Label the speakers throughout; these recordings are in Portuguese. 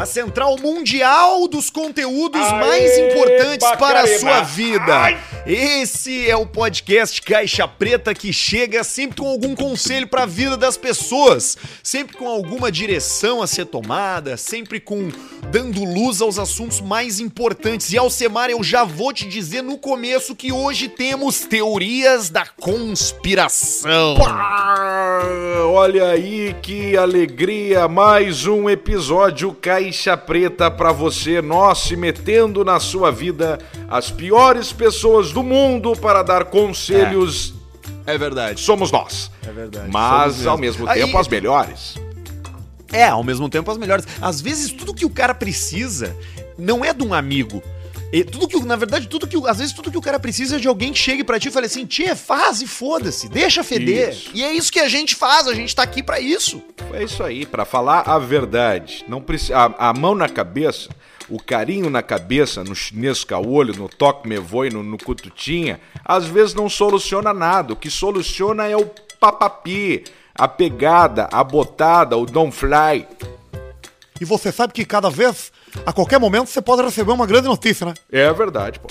Speaker 1: a central mundial dos conteúdos
Speaker 2: Aê,
Speaker 1: mais importantes para a sua vida.
Speaker 2: Ai.
Speaker 1: Esse é o podcast Caixa Preta que chega sempre com algum conselho para a vida das pessoas, sempre com alguma direção a ser tomada, sempre com dando luz aos assuntos mais importantes. E Alcemar, eu já vou te dizer no começo que hoje temos teorias da conspiração.
Speaker 2: Pá, olha aí que alegria, mais um episódio Caixa Preta pra você, nós se metendo na sua vida as piores pessoas do mundo para dar conselhos.
Speaker 1: É verdade.
Speaker 2: Somos nós.
Speaker 1: É verdade.
Speaker 2: Mas
Speaker 1: somos
Speaker 2: ao
Speaker 1: mesmo.
Speaker 2: mesmo
Speaker 1: Aí-
Speaker 2: tempo as melhores.
Speaker 1: É, ao mesmo tempo as melhores. Às vezes tudo que o cara precisa não é de um amigo. E tudo que, na verdade, tudo que, às vezes tudo que o cara precisa é de alguém que chegue pra ti e fale assim, tia, faz e foda-se, deixa feder.
Speaker 2: Isso.
Speaker 1: E é isso que a gente faz, a gente tá aqui pra isso.
Speaker 2: É isso aí, pra falar a verdade. Não precisa a, a mão na cabeça, o carinho na cabeça, no chinês caolho, no toque me voe, no, no cututinha, às vezes não soluciona nada. O que soluciona é o papapi, a pegada, a botada, o don't fly.
Speaker 1: E você sabe que cada vez, a qualquer momento, você pode receber uma grande notícia, né?
Speaker 2: É verdade, pô.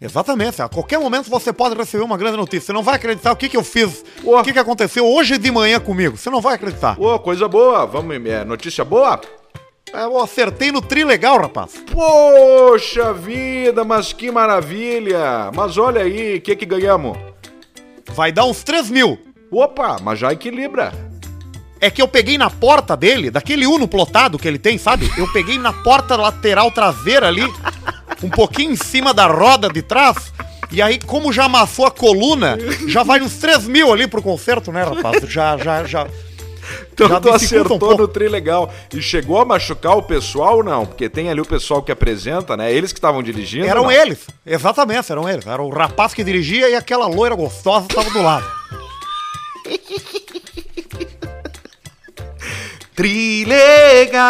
Speaker 1: Exatamente, a qualquer momento você pode receber uma grande notícia. Você não vai acreditar o que, que eu fiz,
Speaker 2: Ué.
Speaker 1: o que, que aconteceu hoje de manhã comigo. Você não vai acreditar.
Speaker 2: Ô, coisa boa, vamos, é, notícia boa?
Speaker 1: Eu acertei no tri legal, rapaz.
Speaker 2: Poxa vida, mas que maravilha! Mas olha aí, o que que ganhamos?
Speaker 1: Vai dar uns 3 mil.
Speaker 2: Opa, mas já equilibra.
Speaker 1: É que eu peguei na porta dele, daquele Uno plotado que ele tem, sabe? Eu peguei na porta lateral traseira ali, um pouquinho em cima da roda de trás. E aí, como já amassou a coluna, já vai uns 3 mil ali pro concerto, né, rapaz? Já, já, já.
Speaker 2: Então
Speaker 1: Já
Speaker 2: tu
Speaker 1: um
Speaker 2: acertou
Speaker 1: pouco.
Speaker 2: no tri legal. E chegou a machucar o pessoal ou não? Porque tem ali o pessoal que apresenta, né? Eles que estavam dirigindo.
Speaker 1: Eram
Speaker 2: não?
Speaker 1: eles, exatamente, eram eles. Era o rapaz que dirigia e aquela loira gostosa que tava do lado. Trilegal.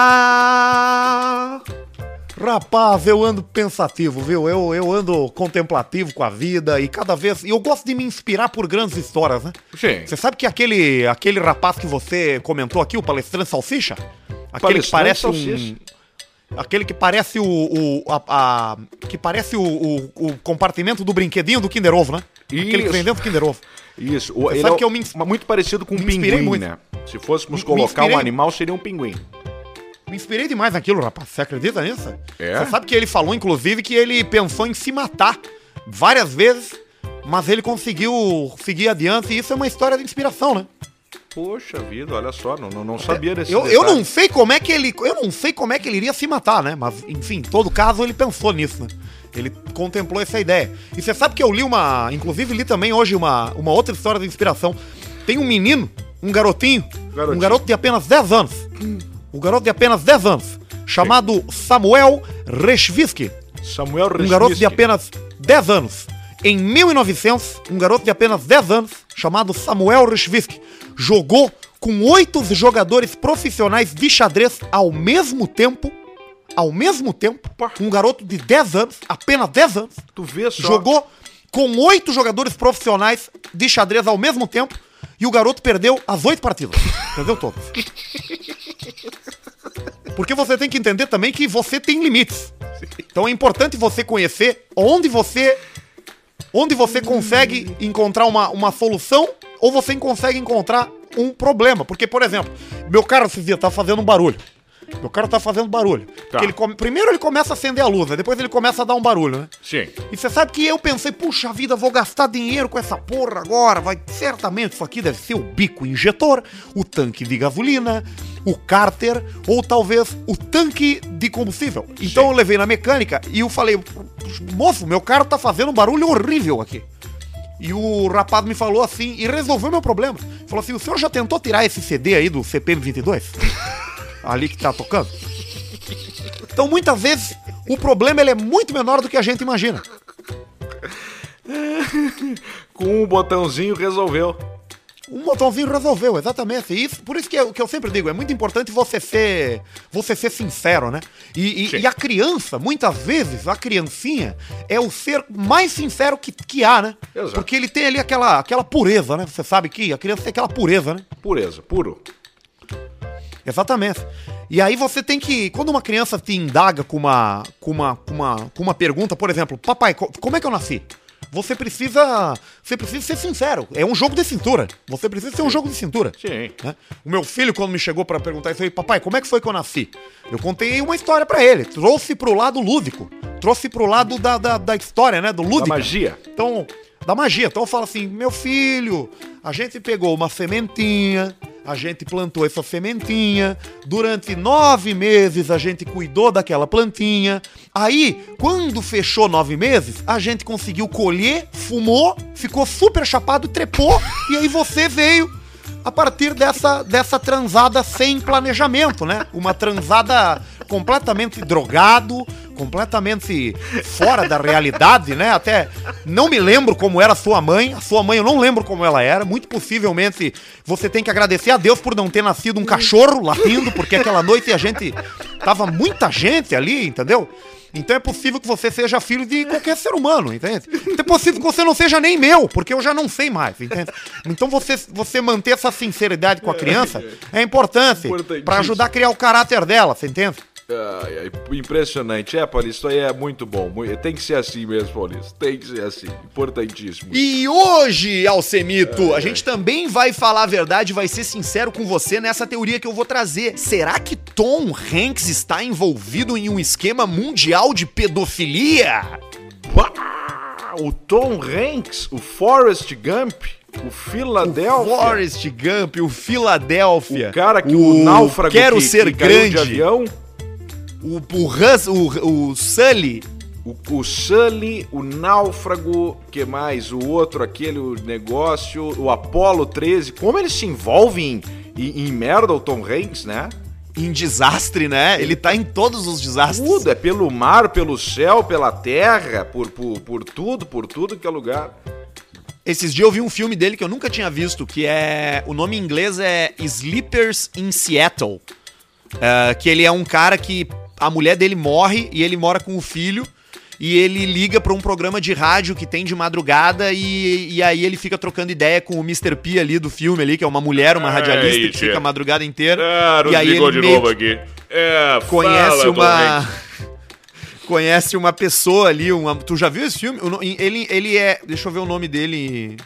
Speaker 1: Rapaz, eu ando pensativo, viu? Eu, eu ando contemplativo com a vida e cada vez. E eu gosto de me inspirar por grandes histórias, né?
Speaker 2: Sim.
Speaker 1: Você sabe que aquele, aquele rapaz que você comentou aqui, o palestrante Salsicha? Aquele que parece
Speaker 2: Salsicha.
Speaker 1: um. Aquele que parece o. o a, a- que parece o, o, o compartimento do brinquedinho do Kinder Ovo, né? Aquele que
Speaker 2: Isso.
Speaker 1: dentro do Kinder Ovo.
Speaker 2: Isso. O, ele
Speaker 1: sabe
Speaker 2: é
Speaker 1: que eu me
Speaker 2: muito parecido com um
Speaker 1: me
Speaker 2: pinguim,
Speaker 1: muito.
Speaker 2: né? Se fôssemos
Speaker 1: Me- me
Speaker 2: colocar um
Speaker 1: inspirei.
Speaker 2: animal, seria um pinguim.
Speaker 1: Me inspirei demais naquilo, rapaz. Você acredita nisso?
Speaker 2: É?
Speaker 1: Você sabe que ele falou, inclusive, que ele pensou em se matar várias vezes, mas ele conseguiu seguir adiante e isso é uma história de inspiração, né?
Speaker 2: Poxa vida, olha só, não, não, não sabia desse
Speaker 1: Eu, eu não sei como é que ele. Eu não sei como é que ele iria se matar, né? Mas, enfim, em todo caso, ele pensou nisso, né? Ele contemplou essa ideia. E você sabe que eu li uma. Inclusive, li também hoje uma, uma outra história de inspiração. Tem um menino, um garotinho,
Speaker 2: Garotinho.
Speaker 1: um garoto de apenas 10 anos. Um garoto de apenas 10 anos, chamado Samuel Reshvisky.
Speaker 2: Samuel
Speaker 1: Um garoto de apenas 10 anos. Em 1900, um garoto de apenas 10 anos, chamado Samuel Reshvisky, jogou com oito jogadores profissionais de xadrez ao mesmo tempo. Ao mesmo tempo, um garoto de 10 anos, apenas 10 anos,
Speaker 2: Tu vê só.
Speaker 1: jogou com oito jogadores profissionais de xadrez ao mesmo tempo e o garoto perdeu as oito partidas. Perdeu todas. Porque você tem que entender também que você tem limites. Então é importante você conhecer onde você onde você consegue encontrar uma, uma solução ou você consegue encontrar um problema. Porque, por exemplo, meu carro esse dia tá fazendo um barulho. Meu carro tá fazendo barulho. Porque ele come- Primeiro ele começa a acender a luz, né? depois ele começa a dar um barulho, né?
Speaker 2: Sim.
Speaker 1: E você sabe que eu pensei, puxa vida, vou gastar dinheiro com essa porra agora. Vai, certamente isso aqui deve ser o bico injetor, o tanque de gasolina, o cárter ou talvez o tanque de combustível. Então eu levei na mecânica e eu falei, moço, meu carro tá fazendo um barulho horrível aqui. E o rapaz me falou assim, e resolveu meu problema. Falou assim, o senhor já tentou tirar esse CD aí do CPM22? Ali que tá tocando? Então muitas vezes o problema ele é muito menor do que a gente imagina.
Speaker 2: Com um botãozinho resolveu.
Speaker 1: Um botãozinho resolveu, exatamente. Isso, por isso que eu, que eu sempre digo, é muito importante você ser, você ser sincero, né? E, e- e a criança, muitas vezes, a criancinha é o ser mais sincero que, que há, né?
Speaker 2: Exato.
Speaker 1: Porque ele tem ali aquela, aquela pureza, né? Você sabe que a criança tem aquela pureza, né?
Speaker 2: Pureza, puro.
Speaker 1: Exatamente.
Speaker 3: E aí você tem que. Quando uma criança te indaga com uma, com uma, com uma, com uma pergunta, por exemplo, papai, co- como é que eu nasci? Você precisa. Você precisa ser sincero. É um jogo de cintura. Você precisa ser um jogo de cintura.
Speaker 2: Sim.
Speaker 3: né? O meu filho, quando me chegou pra perguntar isso aí, papai, como é que foi que eu nasci? Eu contei uma história pra ele. Trouxe pro lado lúdico. Trouxe pro lado da, da, da história, né? Do
Speaker 2: Da
Speaker 3: lúdico.
Speaker 2: magia.
Speaker 3: Então, da magia. Então eu falo assim, meu filho, a gente pegou uma sementinha, a gente plantou essa sementinha, durante nove meses a gente cuidou daquela plantinha. Aí, quando fechou nove meses, a gente conseguiu colher, fumou, ficou super chapado, trepou, e aí você veio a partir dessa, dessa transada sem planejamento, né? Uma transada completamente drogado, completamente fora da realidade, né? Até não me lembro como era sua mãe. A sua mãe eu não lembro como ela era. Muito possivelmente você tem que agradecer a Deus por não ter nascido um cachorro latindo, porque aquela noite a gente tava muita gente ali, entendeu? Então é possível que você seja filho de qualquer ser humano, entende? É possível que você não seja nem meu, porque eu já não sei mais, entende? Então você, você manter essa sinceridade com a criança é importante para ajudar a criar o caráter dela, você entende?
Speaker 2: Ai, ai, impressionante. É, Paulista, isso aí é muito bom. Tem que ser assim mesmo, Paulista. Tem que ser assim. Importantíssimo.
Speaker 1: E hoje, Alcemito, a gente também vai falar a verdade, vai ser sincero com você nessa teoria que eu vou trazer. Será que Tom Hanks está envolvido em um esquema mundial de pedofilia?
Speaker 2: O Tom Hanks, o Forrest Gump, o Philadelphia.
Speaker 1: Forrest Gump, o Philadelphia.
Speaker 2: O cara que o, náufrago
Speaker 1: Quero
Speaker 2: que,
Speaker 1: ser
Speaker 2: que
Speaker 1: grande.
Speaker 2: de avião.
Speaker 1: O, o, Hus, o, o Sully.
Speaker 2: O, o Sully, o Náufrago, que mais? O outro, aquele o negócio, o Apollo 13. Como eles se envolvem em, em, em merda, o Tom Hanks, né?
Speaker 1: Em desastre, né? Ele tá em todos os desastres.
Speaker 2: Tudo, é pelo mar, pelo céu, pela terra, por, por, por tudo, por tudo que é lugar.
Speaker 1: Esses dias eu vi um filme dele que eu nunca tinha visto, que é. O nome em inglês é Sleepers in Seattle. É, que ele é um cara que a mulher dele morre e ele mora com o filho. E ele liga pra um programa de rádio que tem de madrugada e, e aí ele fica trocando ideia com o Mr. P ali do filme ali, que é uma mulher, uma radialista
Speaker 2: Aí,
Speaker 1: que fica a madrugada inteira.
Speaker 2: Ah,
Speaker 1: e aí ele meio que
Speaker 2: aqui. É,
Speaker 1: conhece
Speaker 2: fala,
Speaker 1: uma conhece uma pessoa ali, uma, tu já viu esse filme? Ele, ele é, deixa eu ver o nome dele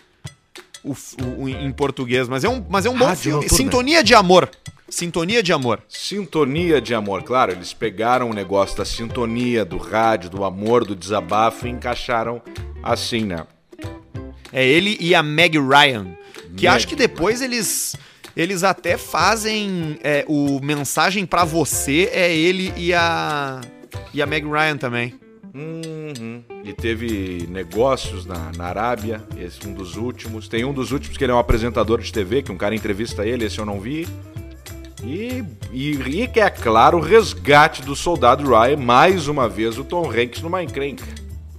Speaker 1: o, o- em português, mas é um, mas é um bom
Speaker 3: Rádio
Speaker 1: filme.
Speaker 3: Noturna.
Speaker 1: Sintonia de amor. Sintonia de amor.
Speaker 2: Sintonia de amor, claro, eles pegaram o negócio da sintonia, do rádio, do amor, do desabafo e encaixaram assim, né?
Speaker 1: É ele e a Meg Ryan, que acho que depois eles eles até fazem é, o mensagem pra você é ele e a e a Meg Ryan também.
Speaker 2: Uhum. E teve negócios na, na Arábia, esse é um dos últimos. Tem um dos últimos que ele é um apresentador de TV, que um cara entrevista ele, esse eu não vi. E, e, e que é claro, o resgate do soldado Ryan, mais uma vez o Tom Hanks numa encrenca.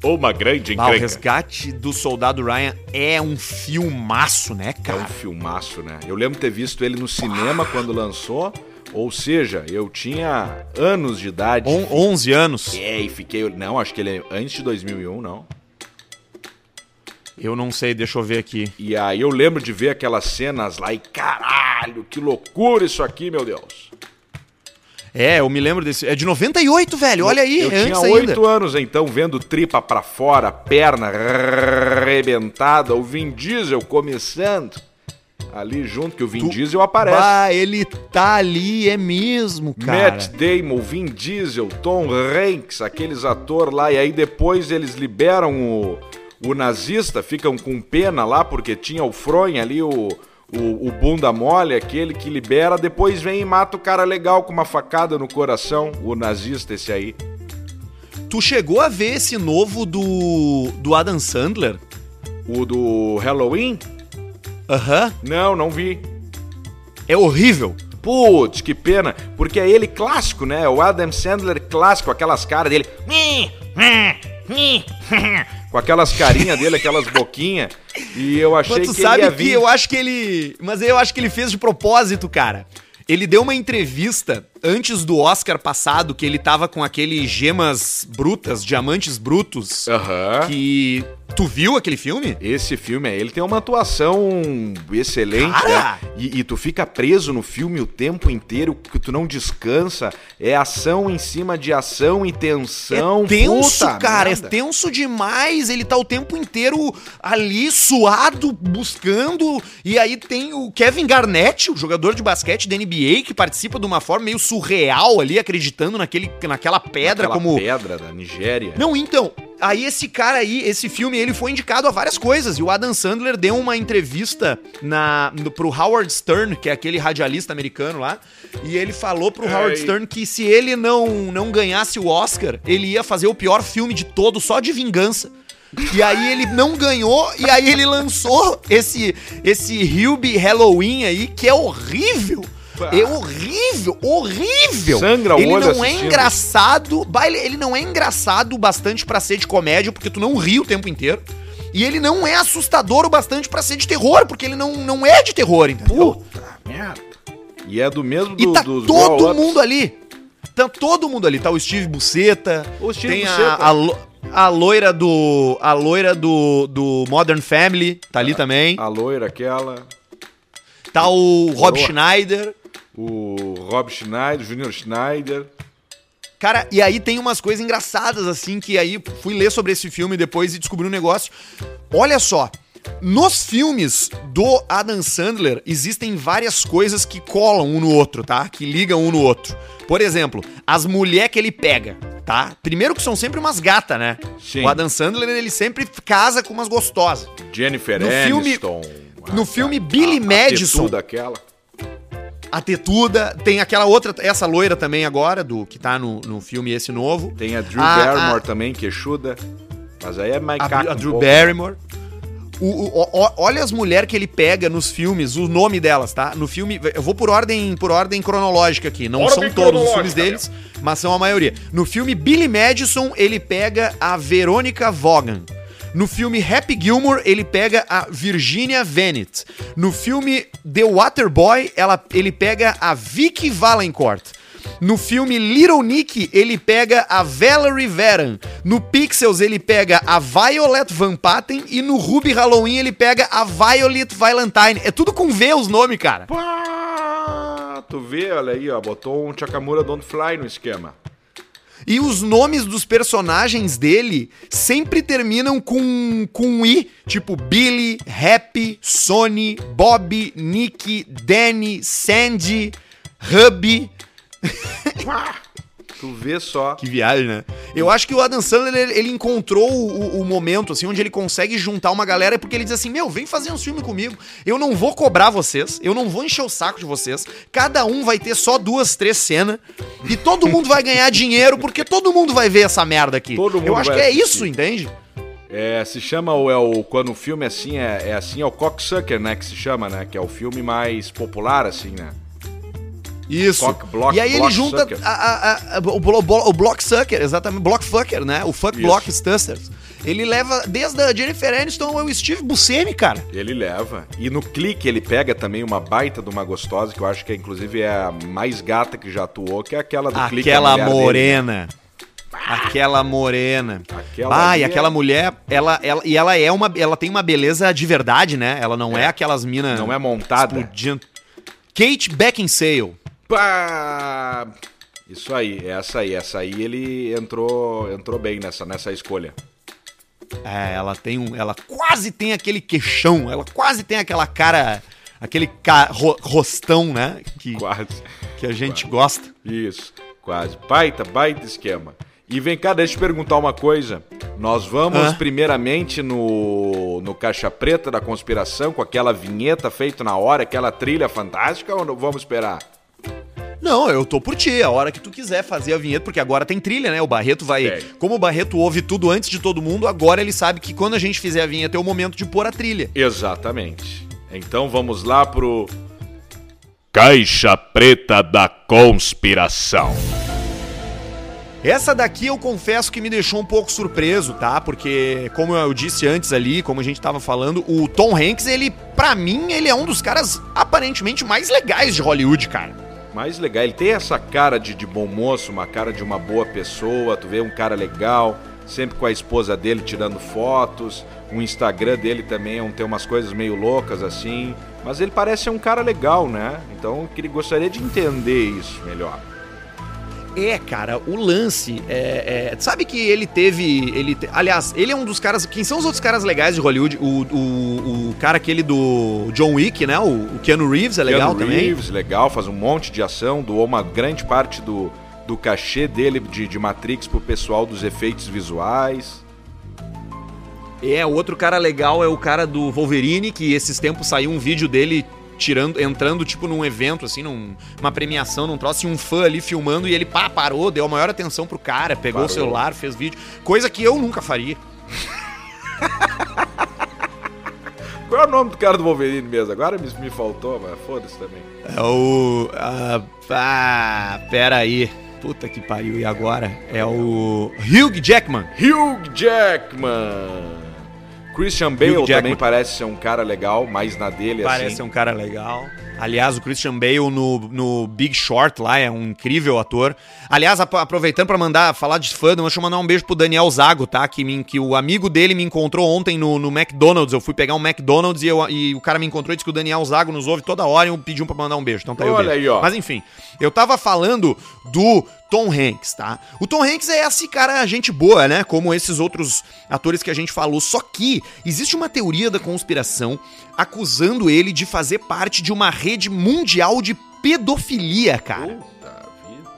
Speaker 2: Ou uma grande
Speaker 1: Ah, o
Speaker 2: encrenca.
Speaker 1: resgate do soldado Ryan é um filmaço, né,
Speaker 2: É
Speaker 1: cara?
Speaker 2: um filmaço, né? Eu lembro de ter visto ele no cinema quando lançou. Ou seja, eu tinha anos de idade.
Speaker 1: On, 11 anos.
Speaker 2: É, e fiquei. Não, acho que ele é antes de 2001, não.
Speaker 1: Eu não sei, deixa eu ver aqui.
Speaker 2: E aí eu lembro de ver aquelas cenas lá e caralho, que loucura isso aqui, meu Deus.
Speaker 1: É, eu me lembro desse. É de 98, velho. Olha aí,
Speaker 2: eu
Speaker 1: é
Speaker 2: tinha oito anos então, vendo tripa pra fora, perna arrebentada, o Vin Diesel começando. Ali junto, que o Vin
Speaker 1: Tu-
Speaker 2: Diesel aparece.
Speaker 1: Bah, ele tá ali, é mesmo, cara.
Speaker 2: Matt Damon, Vin Diesel, Tom Hanks, aqueles atores lá, e aí depois eles liberam o, o nazista, ficam com pena lá, porque tinha o Fronha ali, o, o, o bunda mole, aquele que libera, depois vem e mata o cara legal com uma facada no coração, o nazista esse aí.
Speaker 1: Tu chegou a ver esse novo do, do Adam Sandler?
Speaker 2: O do Halloween?
Speaker 1: Aham.
Speaker 2: Não, não vi.
Speaker 1: É horrível.
Speaker 2: Putz, que pena, porque é ele clássico, né? O Adam Sandler clássico, aquelas caras dele. Com aquelas carinhas dele, aquelas boquinhas. E eu achei
Speaker 1: Mas tu
Speaker 2: que
Speaker 1: sabe
Speaker 2: ele ia
Speaker 1: que
Speaker 2: vir.
Speaker 1: eu acho que ele. Mas eu acho que ele fez de propósito, cara. Ele deu uma entrevista antes do Oscar passado, que ele tava com aquele gemas brutas, diamantes brutos,
Speaker 2: Aham.
Speaker 1: que Tu viu aquele filme?
Speaker 2: Esse filme, ele tem uma atuação excelente,
Speaker 1: Cara!
Speaker 2: né? E, e tu fica preso no filme o tempo inteiro, que tu não descansa. É ação em cima de ação e tensão.
Speaker 1: é tenso,
Speaker 2: Puta
Speaker 1: cara.
Speaker 2: merda.
Speaker 1: É tenso demais. Ele tá o tempo inteiro ali, suado, buscando. E aí tem o Kevin Garnett, o jogador de basquete da NBA, que participa de uma forma meio surreal ali, acreditando naquele, naquela pedra
Speaker 2: Aquela
Speaker 1: como.
Speaker 2: pedra da Nigéria.
Speaker 1: Não, então, aí esse cara aí, esse filme, ele foi indicado a várias coisas. E o Adam Sandler deu uma entrevista na, no, pro Howard Stern, que é aquele radialista americano lá. E ele falou pro Howard
Speaker 2: Ai.
Speaker 1: Stern que se ele não, não ganhasse o Oscar, ele ia fazer o pior filme de todo, só de vingança. E aí ele não ganhou, e aí ele lançou esse, esse Hubie Halloween aí, que é horrível. É horrível, horrível.
Speaker 2: Sangra o
Speaker 1: ele
Speaker 2: olho
Speaker 1: não é
Speaker 2: assistindo.
Speaker 1: engraçado, bah, ele, não é engraçado o bastante pra ser de comédia, porque tu não ri o tempo inteiro. E ele não é assustador o bastante pra ser de terror, porque ele não, não é de terror, entendeu?
Speaker 2: Puta merda. E é do mesmo
Speaker 1: E
Speaker 2: do,
Speaker 1: tá
Speaker 2: dos
Speaker 1: todo mundo ali. Tá todo mundo ali. Tá o Steve Buscetta.
Speaker 2: O Steve
Speaker 1: tem
Speaker 2: Buscetta.
Speaker 1: A, a, lo- a loira do. A loira do, do Modern Family. Tá ali também.
Speaker 2: A loira aquela.
Speaker 1: Tá o Rob
Speaker 2: Boa.
Speaker 1: Schneider.
Speaker 2: O Rob Schneider, Junior Schneider.
Speaker 1: Cara, e aí tem umas coisas engraçadas, assim, que aí fui ler sobre esse filme depois e descobri um negócio. Olha só, nos filmes do Adam Sandler existem várias coisas que colam um no outro, tá? Que ligam um no outro. Por exemplo, as mulheres que ele pega, tá? Primeiro que são sempre umas gatas, né?
Speaker 2: Sim.
Speaker 1: O Adam Sandler, ele sempre casa com umas gostosas.
Speaker 2: Jennifer
Speaker 1: No filme-
Speaker 2: Aniston.
Speaker 1: no
Speaker 2: a-
Speaker 1: filme
Speaker 2: a-
Speaker 1: Billy
Speaker 2: a
Speaker 1: Madison.
Speaker 2: aquela.
Speaker 1: A Tetuda, tem aquela outra, essa loira também agora, do que tá no, no filme esse novo.
Speaker 2: Tem a Drew
Speaker 1: A-
Speaker 2: Barrymore
Speaker 1: a-
Speaker 2: também, queixuda. Mas aí é mais
Speaker 1: a, a
Speaker 2: um
Speaker 1: Drew
Speaker 2: pouco.
Speaker 1: Barrymore. O, o- o- olha as mulheres que ele pega nos filmes, o nome delas, tá? No filme, eu vou por ordem, por ordem cronológica aqui. Não
Speaker 2: Ordem
Speaker 1: são todos os filmes deles, mas são a maioria. No filme Billy Madison, ele pega a Veronica Vaughan. No filme Happy Gilmore, ele pega a Virginia Venet. No filme The Waterboy, ela, ele pega a Vicky Valancourt. No filme Little Nick, ele pega a Valerie Veran. No Pixels, ele pega a Violet Van Patten. E no Ruby Halloween, ele pega a Violet Valentine. É tudo com V os nomes, cara.
Speaker 2: Pá, tu vê, olha aí, ó. Botou um Chakamura Don't Fly no esquema.
Speaker 1: E os nomes dos personagens dele sempre terminam com, com um I, tipo Billy, Happy, Sony, Bob, Nick, Danny, Sandy, Hubby.
Speaker 2: Tu vê só.
Speaker 1: Que viagem, né? Eu acho que o Adam Sandler, ele, ele encontrou o, o momento, assim, onde ele consegue juntar uma galera, porque ele diz assim, meu, vem fazer um filme comigo, eu não vou cobrar vocês, eu não vou encher o saco de vocês, cada um vai ter só duas, três cenas, e todo mundo vai ganhar dinheiro, porque todo mundo vai ver essa merda aqui.
Speaker 2: Todo mundo
Speaker 1: eu acho que é
Speaker 2: assistir.
Speaker 1: isso, entende?
Speaker 2: É, se chama o, é o quando o filme é assim é, é assim é o cocksucker, né, que se chama, né, que é o filme mais popular assim, né?
Speaker 1: Isso.
Speaker 2: Block- block-
Speaker 1: e aí ele
Speaker 2: block
Speaker 1: junta
Speaker 2: sucker.
Speaker 1: a- a- a- o, o Blocksucker, exatamente, Blockfucker, né? O Fuck
Speaker 2: Isso.
Speaker 1: Block Stusters. Ele leva desde a Jennifer Aniston ao Steve Buscemi, cara.
Speaker 2: Ele leva. E no clique ele pega também uma baita de uma gostosa, que eu acho que é, inclusive é a mais gata que já atuou, que é aquela do clique. a
Speaker 1: Aquela
Speaker 2: mulher dele.
Speaker 1: morena. Aquela morena.
Speaker 2: Aquela
Speaker 1: ah, e
Speaker 2: é-
Speaker 1: aquela mulher, ela, ela, e ela é uma, ela tem uma beleza de verdade, né? Ela não é,
Speaker 2: É.
Speaker 1: aquelas minas
Speaker 2: Não é montada.
Speaker 1: explodindo. Kate Beckinsale.
Speaker 2: Pá! Isso aí, essa aí, essa aí ele entrou, entrou bem nessa, nessa escolha.
Speaker 1: É, ela tem um, ela quase tem aquele queixão, ela quase tem aquela cara, aquele ca, ro- rostão, né? Que,
Speaker 2: Quase.
Speaker 1: que a gente gosta.
Speaker 2: Isso, quase. Baita, baita esquema. E vem cá, deixa eu te perguntar uma coisa. Nós vamos primeiramente no, no Caixa Preta da Conspiração, com aquela vinheta feita na hora, aquela trilha fantástica, ou vamos esperar?
Speaker 1: Não, eu tô por ti, a hora que tu quiser fazer a vinheta, porque agora tem trilha, né? O Barreto vai.
Speaker 2: Tem.
Speaker 1: Como o Barreto ouve tudo antes de todo mundo, agora ele sabe que quando a gente fizer a vinheta é o momento de pôr a trilha.
Speaker 2: Exatamente. Então vamos lá pro.
Speaker 4: Caixa Preta da Conspiração.
Speaker 1: Essa daqui eu confesso que me deixou um pouco surpreso, tá? Porque, como eu disse antes ali, como a gente tava falando, o Tom Hanks, ele, pra mim, ele é um dos caras aparentemente mais legais de Hollywood, cara.
Speaker 2: Mais legal. Ele tem essa cara de, de bom moço, uma cara de uma boa pessoa, tu vê um cara legal. sempre com a esposa dele tirando fotos. O Instagram dele também é tem umas coisas meio loucas assim. Mas ele parece ser um cara legal, né? Então queria- gostaria de entender isso melhor.
Speaker 1: É, cara, o lance é, é- Sabe que ele teve. Ele te- Aliás, ele é um dos caras. Quem são os outros caras legais de Hollywood? O, o, o cara aquele do John Wick, né? O, o Keanu Reeves é legal
Speaker 2: Keanu
Speaker 1: também.
Speaker 2: Reeves, legal, faz um monte de ação, doou uma grande parte do, do cachê dele de, de Matrix pro pessoal dos efeitos visuais.
Speaker 1: É, o outro cara legal é o cara do Wolverine, que esses tempos saiu um vídeo dele tirando, entrando tipo num evento, assim, num- numa premiação, num troço, e um fã ali filmando, e ele pá, parou, deu a maior atenção pro cara, pegou
Speaker 2: Parou.
Speaker 1: o celular, fez vídeo. Coisa que eu nunca faria.
Speaker 2: Qual é o nome do cara do Wolverine mesmo? Agora me, me faltou, mas foda-se também.
Speaker 1: É o. Ah, ah, pera aí. Puta que pariu, e agora? É o. Hugh Jackman.
Speaker 2: Hugh Jackman! Christian Bale também parece ser um cara legal, mais na dele,
Speaker 1: Parece
Speaker 2: assim.
Speaker 1: ser um cara legal. Aliás, o Christian Bale no, no Big Short lá é um incrível ator. Aliás, ap- aproveitando pra mandar falar de fã, deixa eu mandar um beijo pro Daniel Zago, tá? Que, me- que o amigo dele me encontrou ontem no, no McDonald's. Eu fui pegar um McDonald's e, eu- e o cara me encontrou e disse que o Daniel Zago nos ouve toda hora e eu pedi um pra mandar um beijo. Então tá aí o
Speaker 2: Olha
Speaker 1: beijo.
Speaker 2: aí, ó.
Speaker 1: Mas enfim, eu tava falando do Tom Hanks, tá? O Tom Hanks é esse cara gente boa, né? Como esses outros atores que a gente falou. Só que existe uma teoria da conspiração acusando ele de fazer parte de uma rede mundial de pedofilia, cara.
Speaker 2: Puta vida.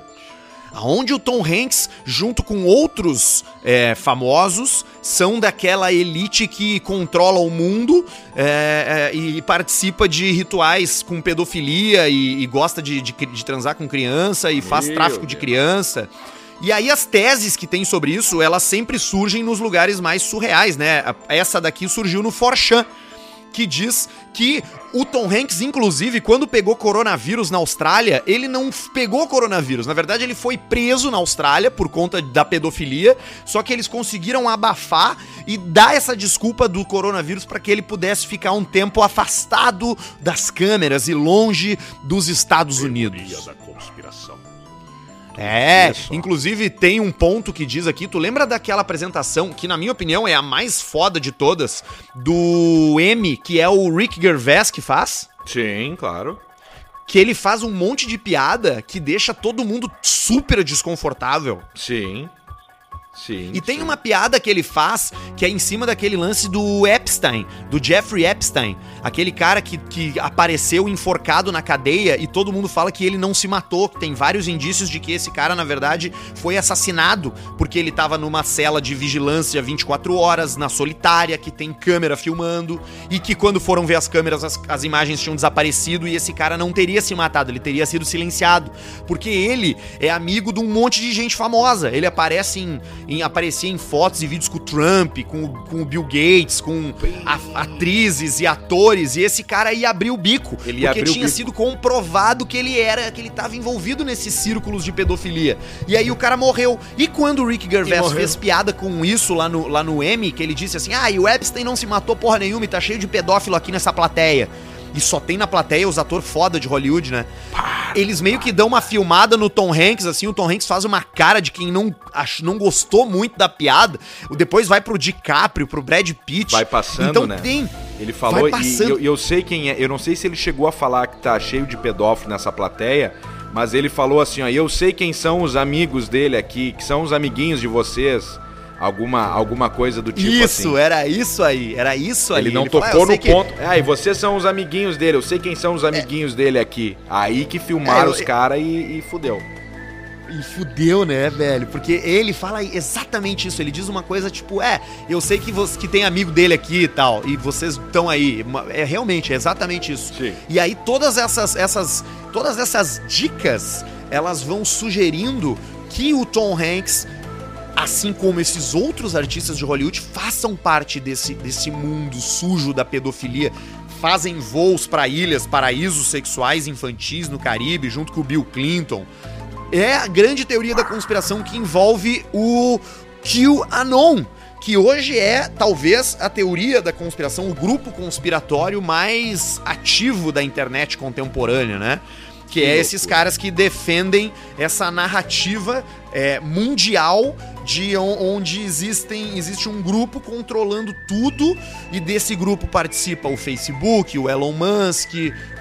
Speaker 1: Aonde o Tom Hanks, junto com outros é, famosos, são daquela elite que controla o mundo é, é, e participa de rituais com pedofilia e, e gosta de, de, de transar com criança e faz
Speaker 2: Meu
Speaker 1: tráfico de
Speaker 2: Deus.
Speaker 1: criança. E aí as teses que tem sobre isso, elas sempre surgem nos lugares mais surreais, né? Essa daqui surgiu no Forchan, que diz que o Tom Hanks, inclusive, quando pegou coronavírus na Austrália, ele não pegou coronavírus. Na verdade, ele foi preso na Austrália por conta da pedofilia, só que eles conseguiram abafar e dar essa desculpa do coronavírus para que ele pudesse ficar um tempo afastado das câmeras e longe dos Estados Unidos.
Speaker 4: da conspiração.
Speaker 1: É,
Speaker 2: Isso.
Speaker 1: inclusive tem um ponto que diz aqui, tu lembra daquela apresentação, que na minha opinião é a mais foda de todas, do M, que é o Rick Gervais que faz?
Speaker 2: Sim, claro.
Speaker 1: Que ele faz um monte de piada que deixa todo mundo super desconfortável.
Speaker 2: Sim. Sim.
Speaker 1: E tem
Speaker 2: sim.
Speaker 1: uma piada que ele faz que é em cima daquele lance do Epstein, do Jeffrey Epstein, aquele cara que, que apareceu enforcado na cadeia e todo mundo fala que ele não se matou, que tem vários indícios de que esse cara, na verdade, foi assassinado porque ele tava numa cela de vigilância 24 horas, na solitária, que tem câmera filmando, e que quando foram ver as câmeras, as, as imagens tinham desaparecido e esse cara não teria se matado, ele teria sido silenciado, porque ele é amigo de um monte de gente famosa. Ele aparece em, em aparecia em fotos e vídeos com o Trump, com, o- com o Bill Gates, com a- atrizes e atores, e esse cara ia abrir o bico,
Speaker 2: Ele
Speaker 1: porque tinha
Speaker 2: bico.
Speaker 1: sido comprovado que ele era, que ele estava envolvido nesses círculos de pedofilia. E aí o cara morreu. E quando o Rick Gervais fez piada com isso lá no, lá no M, que ele disse assim: "Ah, e o Epstein não se matou porra nenhuma e tá cheio de pedófilo aqui nessa plateia". E só tem na plateia os atores foda de Hollywood, né? Eles meio que dão uma filmada no Tom Hanks, assim, o Tom Hanks faz uma cara de quem não, ach, não gostou muito da piada. Depois vai pro DiCaprio, pro Brad Pitt.
Speaker 2: Vai passando,
Speaker 1: então
Speaker 2: né?
Speaker 1: tem.
Speaker 2: Ele falou, e eu, eu sei quem é, eu não sei se ele chegou a falar que tá cheio de pedófilo nessa plateia, mas ele falou assim, ó, eu sei quem são os amigos dele aqui, que são os amiguinhos de vocês, alguma, alguma coisa do tipo
Speaker 1: isso,
Speaker 2: assim.
Speaker 1: era isso aí, era isso aí.
Speaker 2: Ele não
Speaker 1: falou, "Ah,
Speaker 2: tocou
Speaker 1: sei
Speaker 2: no
Speaker 1: que-
Speaker 2: ponto. Ah, e vocês são os amiguinhos dele, eu sei quem são os amiguinhos dele aqui. Aí que filmaram
Speaker 1: É, eu-
Speaker 2: os caras e, e fudeu.
Speaker 1: E fudeu, né, velho? Porque ele fala exatamente isso. Ele diz uma coisa tipo: É, eu sei que, você, que tem amigo dele aqui e tal, e vocês estão aí. É realmente, é exatamente isso.
Speaker 2: Sim.
Speaker 1: E aí todas essas, essas, todas essas dicas, elas vão sugerindo que o Tom Hanks, assim como esses outros artistas de Hollywood, façam parte desse, desse mundo sujo da pedofilia. Fazem voos para ilhas, paraísos sexuais infantis no Caribe, junto com o Bill Clinton. É a grande teoria da conspiração que envolve o QAnon, que hoje é talvez a teoria da conspiração, o grupo conspiratório mais ativo da internet contemporânea, né? Que é esses caras que defendem essa narrativa é, mundial de on- onde existem, existe um grupo controlando tudo e desse grupo participa o Facebook, o Elon Musk,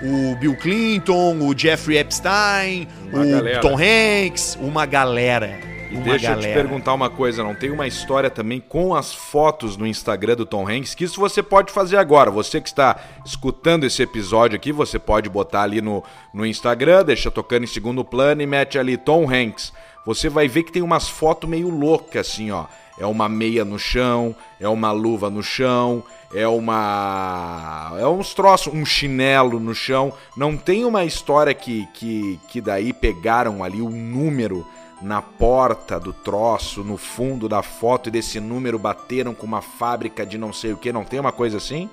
Speaker 1: o Bill Clinton, o Jeffrey Epstein,
Speaker 2: Uma
Speaker 1: o
Speaker 2: galera.
Speaker 1: Tom Hanks, uma galera.
Speaker 2: E
Speaker 1: uma
Speaker 2: deixa eu te
Speaker 1: galera.
Speaker 2: perguntar uma coisa, não tem uma história também com as fotos no Instagram do Tom Hanks, que isso você pode fazer agora. Você que está escutando esse episódio aqui, você pode botar ali no, no Instagram, deixa tocando em segundo plano e mete ali Tom Hanks. Você vai ver que tem umas fotos meio loucas assim, ó. É uma meia no chão, é uma luva no chão, é uma. É uns troços, um chinelo no chão. Não tem uma história que, que, que daí pegaram ali o número na porta do troço, no fundo da foto, e desse número bateram com uma fábrica de não sei o que. Não tem uma coisa assim?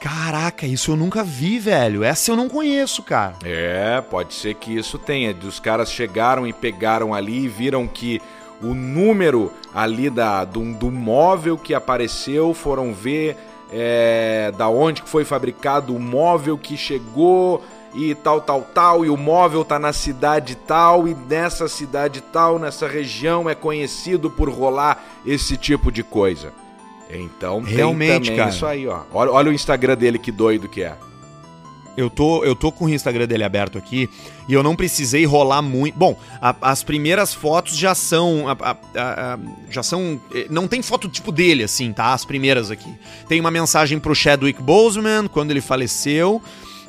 Speaker 1: Caraca, isso eu nunca vi, velho. Essa eu não conheço, cara.
Speaker 2: É, pode ser que isso tenha. Os caras chegaram e pegaram ali e viram que o número ali da, do, do móvel que apareceu, foram ver é, da onde que foi fabricado o móvel que chegou e tal, tal, tal, e o móvel tá na cidade tal, e nessa cidade tal, nessa região é conhecido por rolar esse tipo de coisa. Então tem
Speaker 1: Realmente, cara.
Speaker 2: isso aí, ó. Olha, olha o Instagram dele, que doido que é.
Speaker 1: Eu tô, eu tô com o Instagram dele aberto aqui e eu não precisei rolar muito. Bom, a- as primeiras fotos já são. a- a- a- a- já são. eh, Não tem foto tipo dele, assim, tá? As primeiras aqui. Tem uma mensagem pro Chadwick Boseman quando ele faleceu.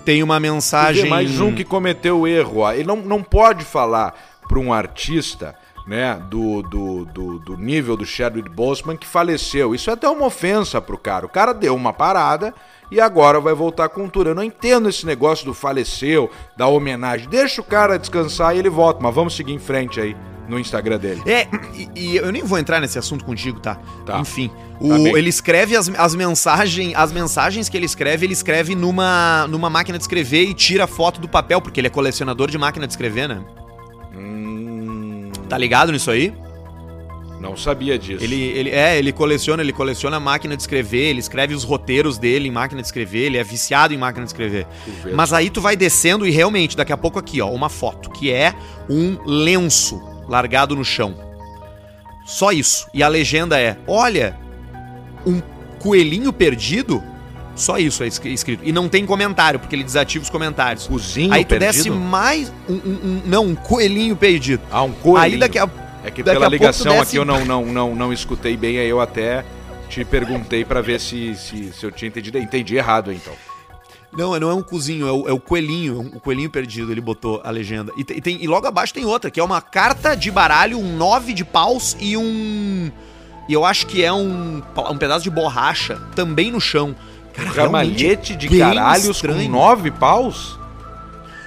Speaker 1: Tem uma mensagem.
Speaker 2: mais um que cometeu o erro. Ó. Ele não, não pode falar para um artista né, do, do, do, do nível do Chadwick Boseman que faleceu. Isso é até uma ofensa pro cara. O cara deu uma parada e agora vai voltar com tudo. Eu não entendo esse negócio do faleceu, da homenagem. Deixa o cara descansar e ele volta. Mas vamos seguir em frente aí no Instagram dele.
Speaker 1: É, e, e eu nem vou entrar nesse assunto contigo, tá?
Speaker 2: Tá.
Speaker 1: Enfim,
Speaker 2: Tá
Speaker 1: o-
Speaker 2: bem.
Speaker 1: ele escreve as, as mensagens, as mensagens que ele escreve, ele escreve numa, numa máquina de escrever e tira a foto do papel, porque ele é colecionador de máquina de escrever, né?
Speaker 2: Hum,
Speaker 1: Tá ligado nisso aí?
Speaker 2: não sabia disso.
Speaker 1: Ele, ele é, ele coleciona, ele coleciona máquina de escrever, ele escreve os roteiros dele em máquina de escrever, ele é viciado em máquina de escrever. Mas aí tu vai descendo e realmente, daqui a pouco aqui, ó, uma foto, que é um lenço largado no chão. Só isso. E a legenda é: olha, um coelhinho perdido. Só isso é escri- escrito. E não tem comentário, porque ele desativa os comentários.
Speaker 2: Cozinho
Speaker 1: aí tu
Speaker 2: perdido?
Speaker 1: desce mais. Um, um- um- não, um coelhinho perdido.
Speaker 2: Ah, um coelhinho.
Speaker 1: Aí daqui a.
Speaker 2: É que pela ligação
Speaker 1: desce-
Speaker 2: aqui eu não, não, não, não escutei bem, aí eu até te perguntei pra ver se, se, se eu tinha entendido. Entendi errado, então.
Speaker 1: Não, não é um cozinho, é o, é o coelhinho, o coelhinho perdido, ele botou a legenda. E, tem- e logo abaixo tem outra, que é uma carta de baralho, um nove de paus e um. E eu acho que é um, um pedaço de borracha também no chão. Cara,
Speaker 2: Ramalhete de caralhos
Speaker 1: estranho.
Speaker 2: com nove paus?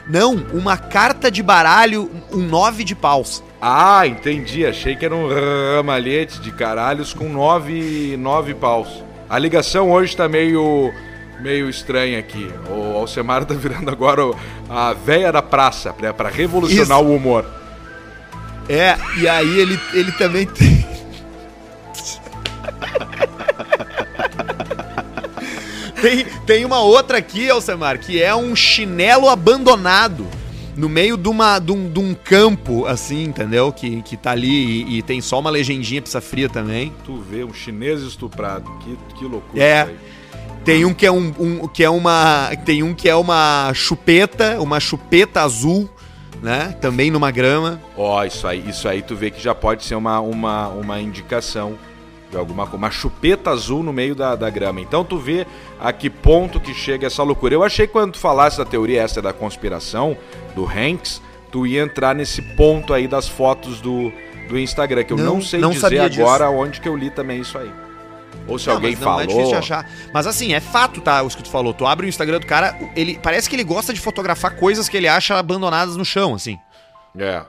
Speaker 1: Não, uma carta de baralho, um nove de paus.
Speaker 2: Ah, entendi. Achei que era um ramalhete de caralhos com nove, nove paus. A ligação hoje tá meio, meio estranha aqui. O Alcemar tá virando agora a véia da praça, né, pra revolucionar
Speaker 1: Isso.
Speaker 2: o humor.
Speaker 1: É, e aí ele, ele também tem. tem. Tem uma outra aqui, Alcemar, que é um chinelo abandonado no meio de, uma, de, um, de um campo, assim, entendeu? Que, que tá ali e, e tem só uma legendinha pizza fria também.
Speaker 2: Tu vê um chinês estuprado. Que, que loucura
Speaker 1: É. Tem um que é um, um- que é uma tem um que é uma chupeta, uma chupeta azul, né? Também numa grama.
Speaker 2: Ó, isso aí, isso aí tu vê que já pode ser uma, uma, uma indicação de alguma. Uma chupeta azul no meio da, da grama. Então tu vê a que ponto que chega essa loucura. Eu achei que quando tu falasse da teoria essa da conspiração, do Hanks, tu ia entrar nesse ponto aí das fotos do, do Instagram, que eu não,
Speaker 1: Não,
Speaker 2: sei
Speaker 1: não
Speaker 2: dizer
Speaker 1: sabia disso.
Speaker 2: agora onde que eu li também isso aí. Ou se
Speaker 1: Não,
Speaker 2: alguém
Speaker 1: mas não,
Speaker 2: falou.
Speaker 1: É difícil de achar. Mas assim, é fato, tá? O que tu falou. Tu abre o Instagram do cara, ele parece que ele gosta de fotografar coisas que ele acha abandonadas no chão, assim.
Speaker 2: É.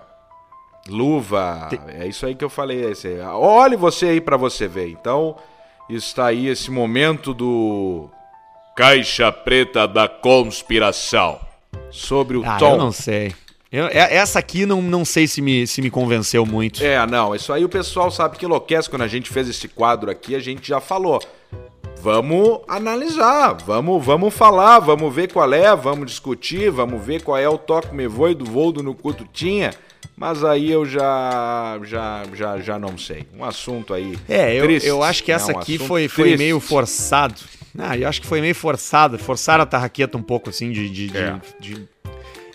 Speaker 2: Luva, é isso aí que eu falei. é. Olhe você aí pra você ver. Então, está aí esse momento do
Speaker 4: Caixa Preta da Conspiração.
Speaker 2: sobre o
Speaker 1: Ah,
Speaker 2: tom.
Speaker 1: eu não sei. Eu- é- essa aqui não, não sei se me, se me convenceu muito.
Speaker 2: É, não, isso aí o pessoal sabe que enlouquece quando a gente fez esse quadro aqui, a gente já falou. Vamos analisar, vamos, vamos falar, vamos ver qual é, vamos discutir, vamos ver qual é o toque me voe do voo do Nucuto tinha. Mas aí eu já, já, já, já não sei. Um assunto aí.
Speaker 1: É, eu,
Speaker 2: triste,
Speaker 1: eu acho que
Speaker 2: né?
Speaker 1: essa
Speaker 2: Um
Speaker 1: aqui foi, foi
Speaker 2: triste.
Speaker 1: meio forçado. Ah, eu acho que foi meio forçado. Forçaram a tarraqueta um pouco, assim, de. de, de-
Speaker 2: É.
Speaker 1: de-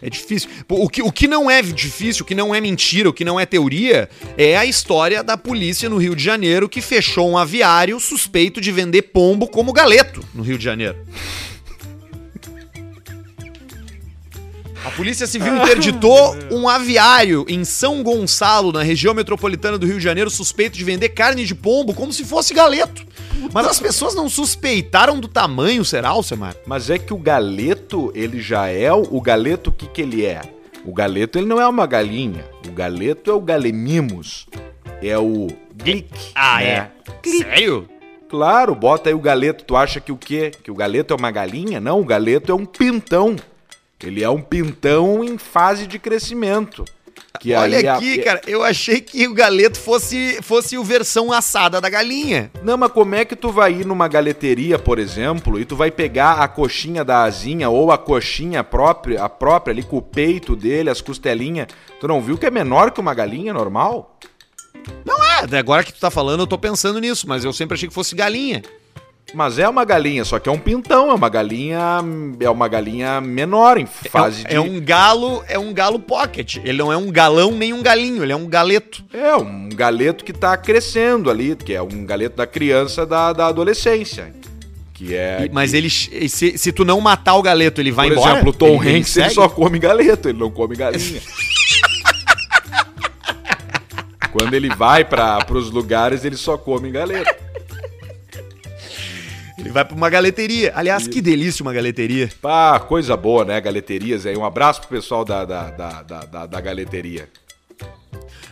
Speaker 1: É difícil. O que, o que não é difícil, o que não é mentira, o que não é teoria, é a história da polícia no Rio de Janeiro que fechou um aviário suspeito de vender pombo como galeto no Rio de Janeiro. A Polícia Civil interditou um aviário em São Gonçalo, na região metropolitana do Rio de Janeiro, suspeito de vender carne de pombo como se fosse galeto. Mas as pessoas não suspeitaram do tamanho, será, Alcemar?
Speaker 2: Mas é que o galeto, ele já é o, galeto, o que que ele é? O galeto, ele não é uma galinha. O galeto é o galemimus. É o glick. né?
Speaker 1: Sério?
Speaker 2: Claro, bota aí o galeto. Tu acha que o quê? Que o galeto é uma galinha? Não, o galeto é um pintão. Ele é um pintão em fase de crescimento. Que
Speaker 1: Olha
Speaker 2: é a-
Speaker 1: aqui, cara, eu achei que o galeto fosse, fosse o versão assada da galinha.
Speaker 2: Não, mas como é que tu vai ir numa galeteria, por exemplo, e tu vai pegar a coxinha da asinha ou a coxinha própria, a própria ali com o peito dele, as costelinhas, tu não viu que é menor que uma galinha normal?
Speaker 1: Não é, agora que tu tá falando, eu tô pensando nisso, mas eu sempre achei que fosse galinha.
Speaker 2: Mas é uma galinha, só que é um pintão, é uma galinha, é uma galinha menor em fase
Speaker 1: é,
Speaker 2: de
Speaker 1: é um galo, é um galo pocket. Ele não é um galão nem um galinho, ele é um galeto.
Speaker 2: É, um galeto que tá crescendo ali, que é um galeto da criança da, da adolescência. Que é.
Speaker 1: E- mas ele, se, se tu não matar o galeto, ele vai
Speaker 2: por
Speaker 1: embora?
Speaker 2: exemplo, o Tom
Speaker 1: Ele- ele
Speaker 2: Hanks ele
Speaker 1: segue?
Speaker 2: só come galeto, ele não come galinha. Quando ele vai para os lugares, ele só come galeto.
Speaker 1: Ele vai pra uma galeteria. Aliás, que delícia uma galeteria.
Speaker 2: Pá, coisa boa, né? Galeterias aí. Um abraço pro pessoal da, da, da, da, da- galeteria.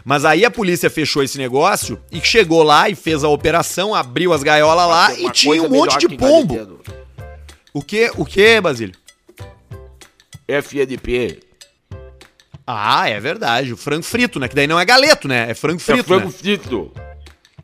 Speaker 1: Mas aí a polícia fechou esse negócio e chegou lá e fez a operação, abriu as gaiolas lá e tinha um monte de pombo. O que, o que, Basílio?
Speaker 2: FNP.
Speaker 1: Ah, é verdade. O frango frito, né? Que daí não é galeto, né? É frango frito.
Speaker 2: é frango
Speaker 1: né?
Speaker 2: frito.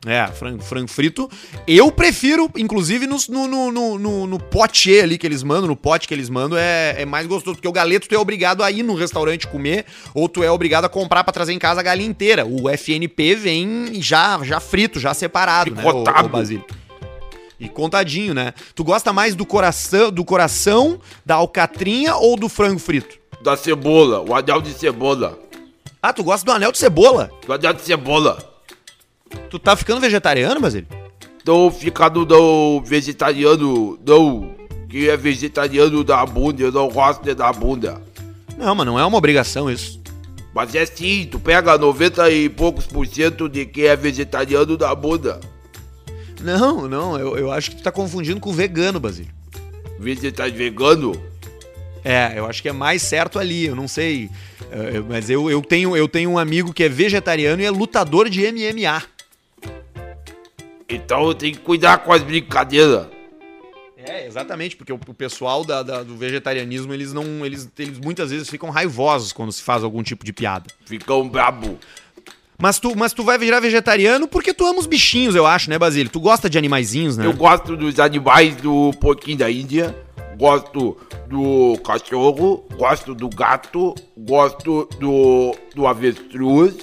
Speaker 1: É, frango, frango frito. Eu prefiro, inclusive, no, no, no, no, no, pote ali que eles mandam, no pote que eles mandam, é, é mais gostoso. Porque o galeto tu é obrigado a ir no restaurante comer, ou tu é obrigado a comprar pra trazer em casa a galinha inteira. O FNP vem já, já frito, já separado, né?
Speaker 2: Picotado.
Speaker 1: O, o Basílio. E contadinho, né? Tu gosta mais do coração, do coração, da alcatrinha ou do frango frito?
Speaker 4: Da cebola, o anel de cebola.
Speaker 1: Ah, tu gosta do anel de cebola?
Speaker 4: Do anel de cebola.
Speaker 1: Tu tá ficando vegetariano, Basílio?
Speaker 4: Tô ficando do vegetariano, não. Que é vegetariano da bunda, eu não gosto de da bunda.
Speaker 1: Não, mas não é uma obrigação isso.
Speaker 4: Mas é sim, tu pega 90 e poucos por cento de quem é vegetariano da bunda.
Speaker 1: Não, não, eu, eu acho que tu tá confundindo com vegano, Basílio.
Speaker 4: Vegetariano vegano?
Speaker 1: É, eu acho que é mais certo ali, eu não sei. eh, mas eu, eu, tenho, eu tenho um amigo que é vegetariano e é lutador de MMA.
Speaker 4: Então eu tenho que cuidar com as brincadeiras.
Speaker 1: É, exatamente, porque o, o pessoal da- da- do vegetarianismo, eles não. Eles, eles muitas vezes ficam raivosos quando se faz algum tipo de piada.
Speaker 4: Ficam brabo.
Speaker 1: Mas tu, mas tu vai virar vegetariano porque tu ama os bichinhos, eu acho, né, Basílio? Tu gosta de animaizinhos, né?
Speaker 4: Eu gosto dos animais do porquinho da Índia, gosto do cachorro, gosto do gato, gosto do, do avestruz,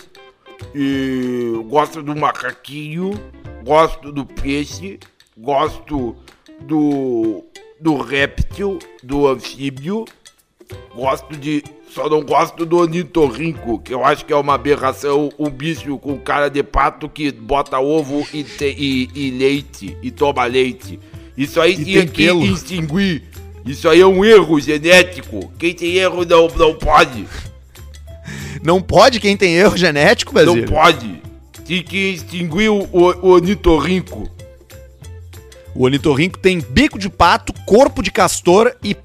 Speaker 4: e gosto do macaquinho, gosto do peixe, gosto do, do réptil, do anfíbio, gosto de. Só não gosto do ornitorrinco, que eu acho que é uma aberração, um bicho com cara de pato que bota ovo e, te- e- e leite, e toma leite. Isso aí tinha
Speaker 1: tem
Speaker 4: que
Speaker 1: pelo.
Speaker 4: extinguir. Isso aí é um erro genético. Quem tem erro não, não pode.
Speaker 1: Não pode quem tem erro genético,
Speaker 4: Não
Speaker 1: Basílio?
Speaker 4: pode. Tinha que extinguir o, o, o ornitorrinco.
Speaker 1: O ornitorrinco tem bico de pato, corpo de castor e,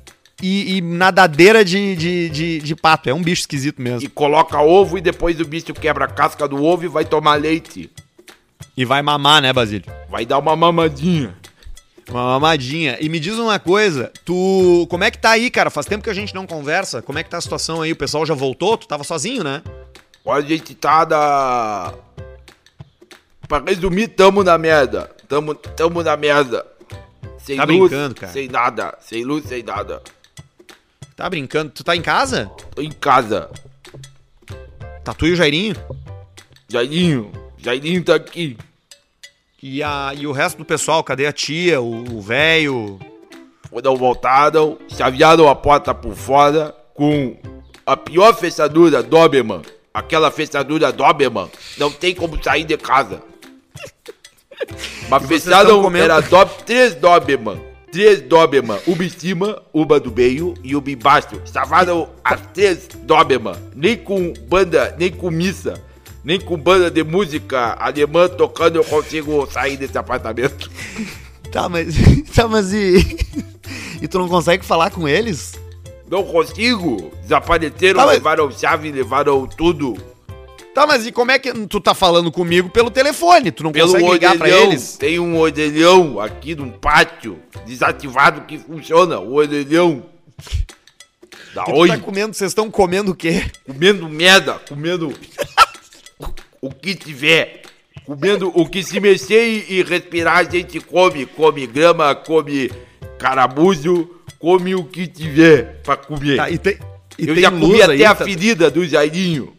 Speaker 1: e, e nadadeira de, de, de, de pato. É um bicho esquisito mesmo.
Speaker 4: E coloca ovo e depois o bicho quebra a casca do ovo e vai tomar leite.
Speaker 1: E vai mamar, né, Basílio?
Speaker 4: Vai dar uma mamadinha.
Speaker 1: Uma mamadinha. E me diz uma coisa, tu. Como é que tá aí, cara? Faz tempo que a gente não conversa. Como é que tá a situação aí? O pessoal já voltou? Tu tava sozinho, né?
Speaker 4: Agora a gente tá da. Pra resumir, tamo na merda. Tamo, tamo na merda. sem
Speaker 1: Tá
Speaker 4: luz,
Speaker 1: brincando, cara.
Speaker 4: sem nada, sem luz, sem nada.
Speaker 1: Tá brincando? Tu tá em casa?
Speaker 4: Tô em casa.
Speaker 1: Tá tu e o Jairinho?
Speaker 4: Jairinho, Jairinho tá aqui.
Speaker 1: E, a, e o resto do pessoal, cadê a tia, o velho?
Speaker 4: Quando voltaram, chavearam a porta por fora com a pior fechadura Doberman. Aquela fechadura Doberman. Não tem como sair de casa. Mas fecharam,
Speaker 1: comendo-
Speaker 4: era do, três Doberman. Três Doberman. Uma em cima, uma do meio e uma embaixo. Chamaram as três Doberman. Nem com banda, nem com missa. Nem com banda de música alemã tocando eu consigo sair desse apartamento.
Speaker 1: Tá, mas. Tá, mas e. E tu não consegue falar com eles?
Speaker 4: Não consigo. Desapareceram,
Speaker 1: Tá, mas-
Speaker 4: levaram chave, levaram tudo.
Speaker 1: Tá, mas e como é que. Tu tá falando comigo pelo telefone? Tu não
Speaker 4: Pelo
Speaker 1: consegue ligar pra
Speaker 4: orelhão.
Speaker 1: eles?
Speaker 4: Tem um orelhão aqui num pátio desativado que funciona. O orelhão. Da
Speaker 1: tu
Speaker 4: onde?
Speaker 1: tá comendo, vocês estão comendo o quê?
Speaker 4: Comendo merda, comendo o que tiver. Comendo o que se mexer e, e respirar, a gente come. Come grama, come caramujo, come o que tiver pra comer.
Speaker 1: Tá, e tem. E
Speaker 4: Eu já comi até
Speaker 1: aí,
Speaker 4: a
Speaker 1: tá-
Speaker 4: ferida do Jairinho.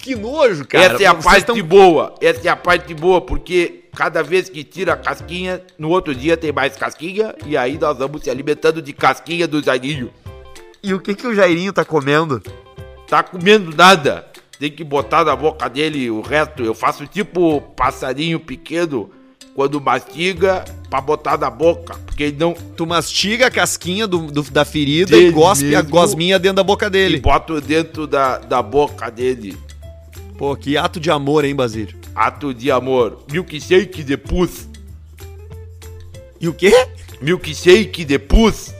Speaker 1: Que nojo, cara.
Speaker 4: Essa é a
Speaker 1: Vocês
Speaker 4: parte
Speaker 1: tão-
Speaker 4: boa. Essa é a parte boa, porque cada vez que tira a casquinha, no outro dia tem mais casquinha, e aí nós vamos se alimentando de casquinha do Jairinho.
Speaker 1: E o que que o Jairinho tá comendo?
Speaker 4: Tá comendo nada. Tem que botar na boca dele o resto. Eu faço tipo passarinho pequeno quando mastiga pra botar na boca. Porque ele não.
Speaker 1: Tu mastiga a casquinha do, do- da ferida
Speaker 4: Dele
Speaker 1: e gospe a gosminha dentro da boca
Speaker 4: E
Speaker 1: dele.
Speaker 4: boto dentro da, da boca dele.
Speaker 1: Pô, que ato de amor, hein, Basílio?
Speaker 4: Ato de amor. Milkshake de pus.
Speaker 1: E o quê?
Speaker 4: Milkshake de pus.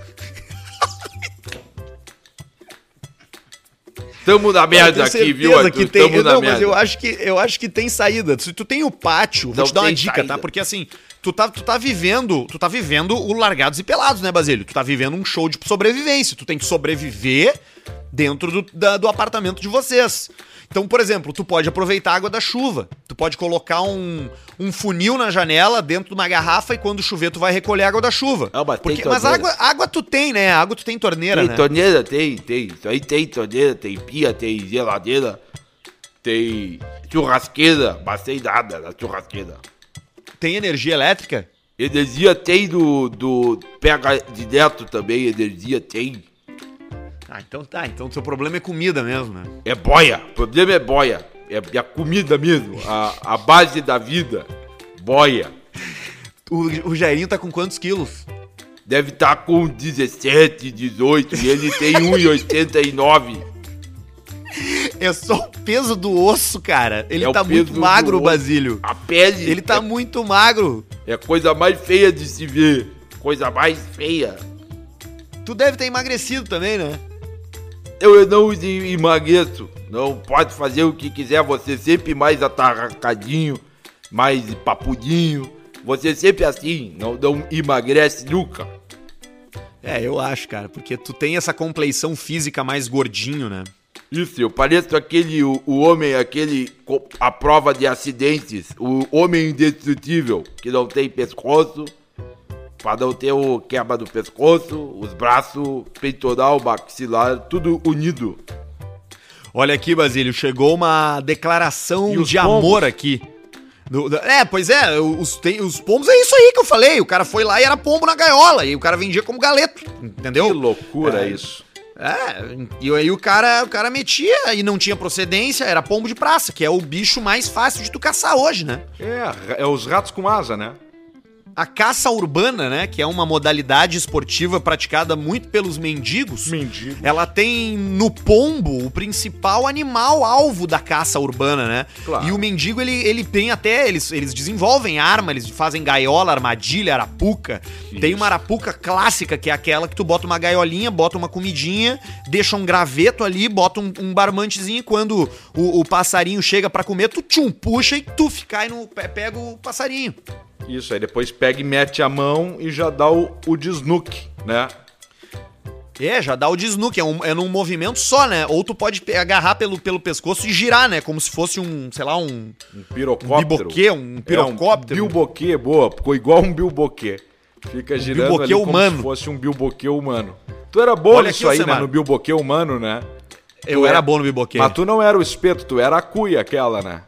Speaker 4: Tamo na merda aqui, viu, Arthur?
Speaker 1: que tem.
Speaker 4: Tamo na
Speaker 1: Não, mas
Speaker 4: merda.
Speaker 1: eu acho que eu acho que tem saída. Se tu tem o pátio, vou
Speaker 4: Não
Speaker 1: te dar uma dica,
Speaker 4: saída.
Speaker 1: tá? Porque assim, tu tá, tu tá vivendo, tu tá vivendo o largados e pelados, né, Basílio? Tu tá vivendo um show de sobrevivência. Tu tem que sobreviver dentro do, da- do apartamento de vocês. Então, por exemplo, tu pode aproveitar a água da chuva. Tu pode colocar um, um funil na janela dentro de uma garrafa e quando chover tu vai recolher a água da chuva.
Speaker 4: Não, mas
Speaker 1: Porque, mas água, água tu tem, né? Água tu tem torneira,
Speaker 4: Tem
Speaker 1: né?
Speaker 4: torneira? Tem, tem. Isso aí tem torneira, tem pia, tem geladeira, tem churrasqueira, mas tem nada na churrasqueira.
Speaker 1: Tem energia elétrica?
Speaker 4: Energia tem do, do. Pega direto também, energia tem.
Speaker 1: Ah, então tá. Então teu problema é comida mesmo, né?
Speaker 4: É boia, o problema é boia. É, é a comida mesmo, a, a base da vida. Boia.
Speaker 1: O, o Jairinho tá com quantos quilos?
Speaker 4: Deve estar com 17, 18 e ele tem 1,89.
Speaker 1: É só o peso do osso, cara. Ele
Speaker 4: É o
Speaker 1: tá muito magro. Basílio.
Speaker 4: A pele
Speaker 1: Ele tá
Speaker 4: é,
Speaker 1: muito magro.
Speaker 4: é a coisa mais feia de se ver. Coisa mais feia.
Speaker 1: Tu deve ter emagrecido também, né?
Speaker 4: Eu não em- emagreço. Não pode fazer o que quiser. Você sempre mais atarracadinho, mais papudinho. Você sempre assim. Não, não emagrece nunca.
Speaker 1: É, eu acho, cara, porque tu tem essa compleição física mais gordinho, né?
Speaker 4: Isso, eu pareço aquele, o, o homem, aquele, a prova de acidentes, o homem indestrutível, que não tem pescoço, pra não ter o quebra do pescoço, os braços, peitoral, maxilar, tudo unido.
Speaker 1: Olha aqui, Basílio, chegou uma declaração de
Speaker 4: pombos?
Speaker 1: amor aqui. Do- do- é, pois é, os, tem, os pombos é isso aí que eu falei. O cara foi lá e era pombo na gaiola. E o cara vendia como galeto. Entendeu?
Speaker 4: Que loucura
Speaker 1: É.
Speaker 4: isso.
Speaker 1: É, e aí o cara, o cara metia e não tinha procedência, era pombo de praça, que é o bicho mais fácil de tu caçar hoje, né?
Speaker 2: É, é os ratos com asa, né?
Speaker 1: A caça urbana, né, que é uma modalidade esportiva praticada muito pelos mendigos,
Speaker 2: Mendigo.
Speaker 1: ela tem no pombo o principal animal alvo da caça urbana, né?
Speaker 2: Claro.
Speaker 1: E o mendigo, ele, ele tem até, eles, eles desenvolvem arma, eles fazem gaiola, armadilha, arapuca. Tem uma arapuca clássica, que é aquela que tu bota uma gaiolinha, bota uma comidinha, deixa um graveto ali, bota um, um barmantezinho, e quando o, o passarinho chega pra comer, tu tchum, puxa e tu cai no, pe- pega o passarinho.
Speaker 2: Isso, aí depois pega e mete a mão e já dá o, o desnuque, né?
Speaker 1: É, já dá o desnuque, é, um, é num movimento só, né? Ou tu pode agarrar pelo, pelo pescoço e girar, né? Como se fosse um, sei lá, um,
Speaker 2: Um pirocóptero.
Speaker 1: biboquê, um pirocóptero.
Speaker 2: É, um bilboquê, boa, ficou igual um bilboquê. Fica girando
Speaker 1: bilboquê
Speaker 2: ali como
Speaker 1: humano.
Speaker 2: se fosse um bilboquê humano. Tu era bom
Speaker 1: Olha
Speaker 2: nisso
Speaker 1: aqui,
Speaker 2: aí, né? No bilboquê humano, né?
Speaker 1: Eu
Speaker 2: Tu
Speaker 1: era
Speaker 2: é-
Speaker 1: bom no biboquê.
Speaker 2: Mas tu não era o espeto, tu era a cuia aquela, né?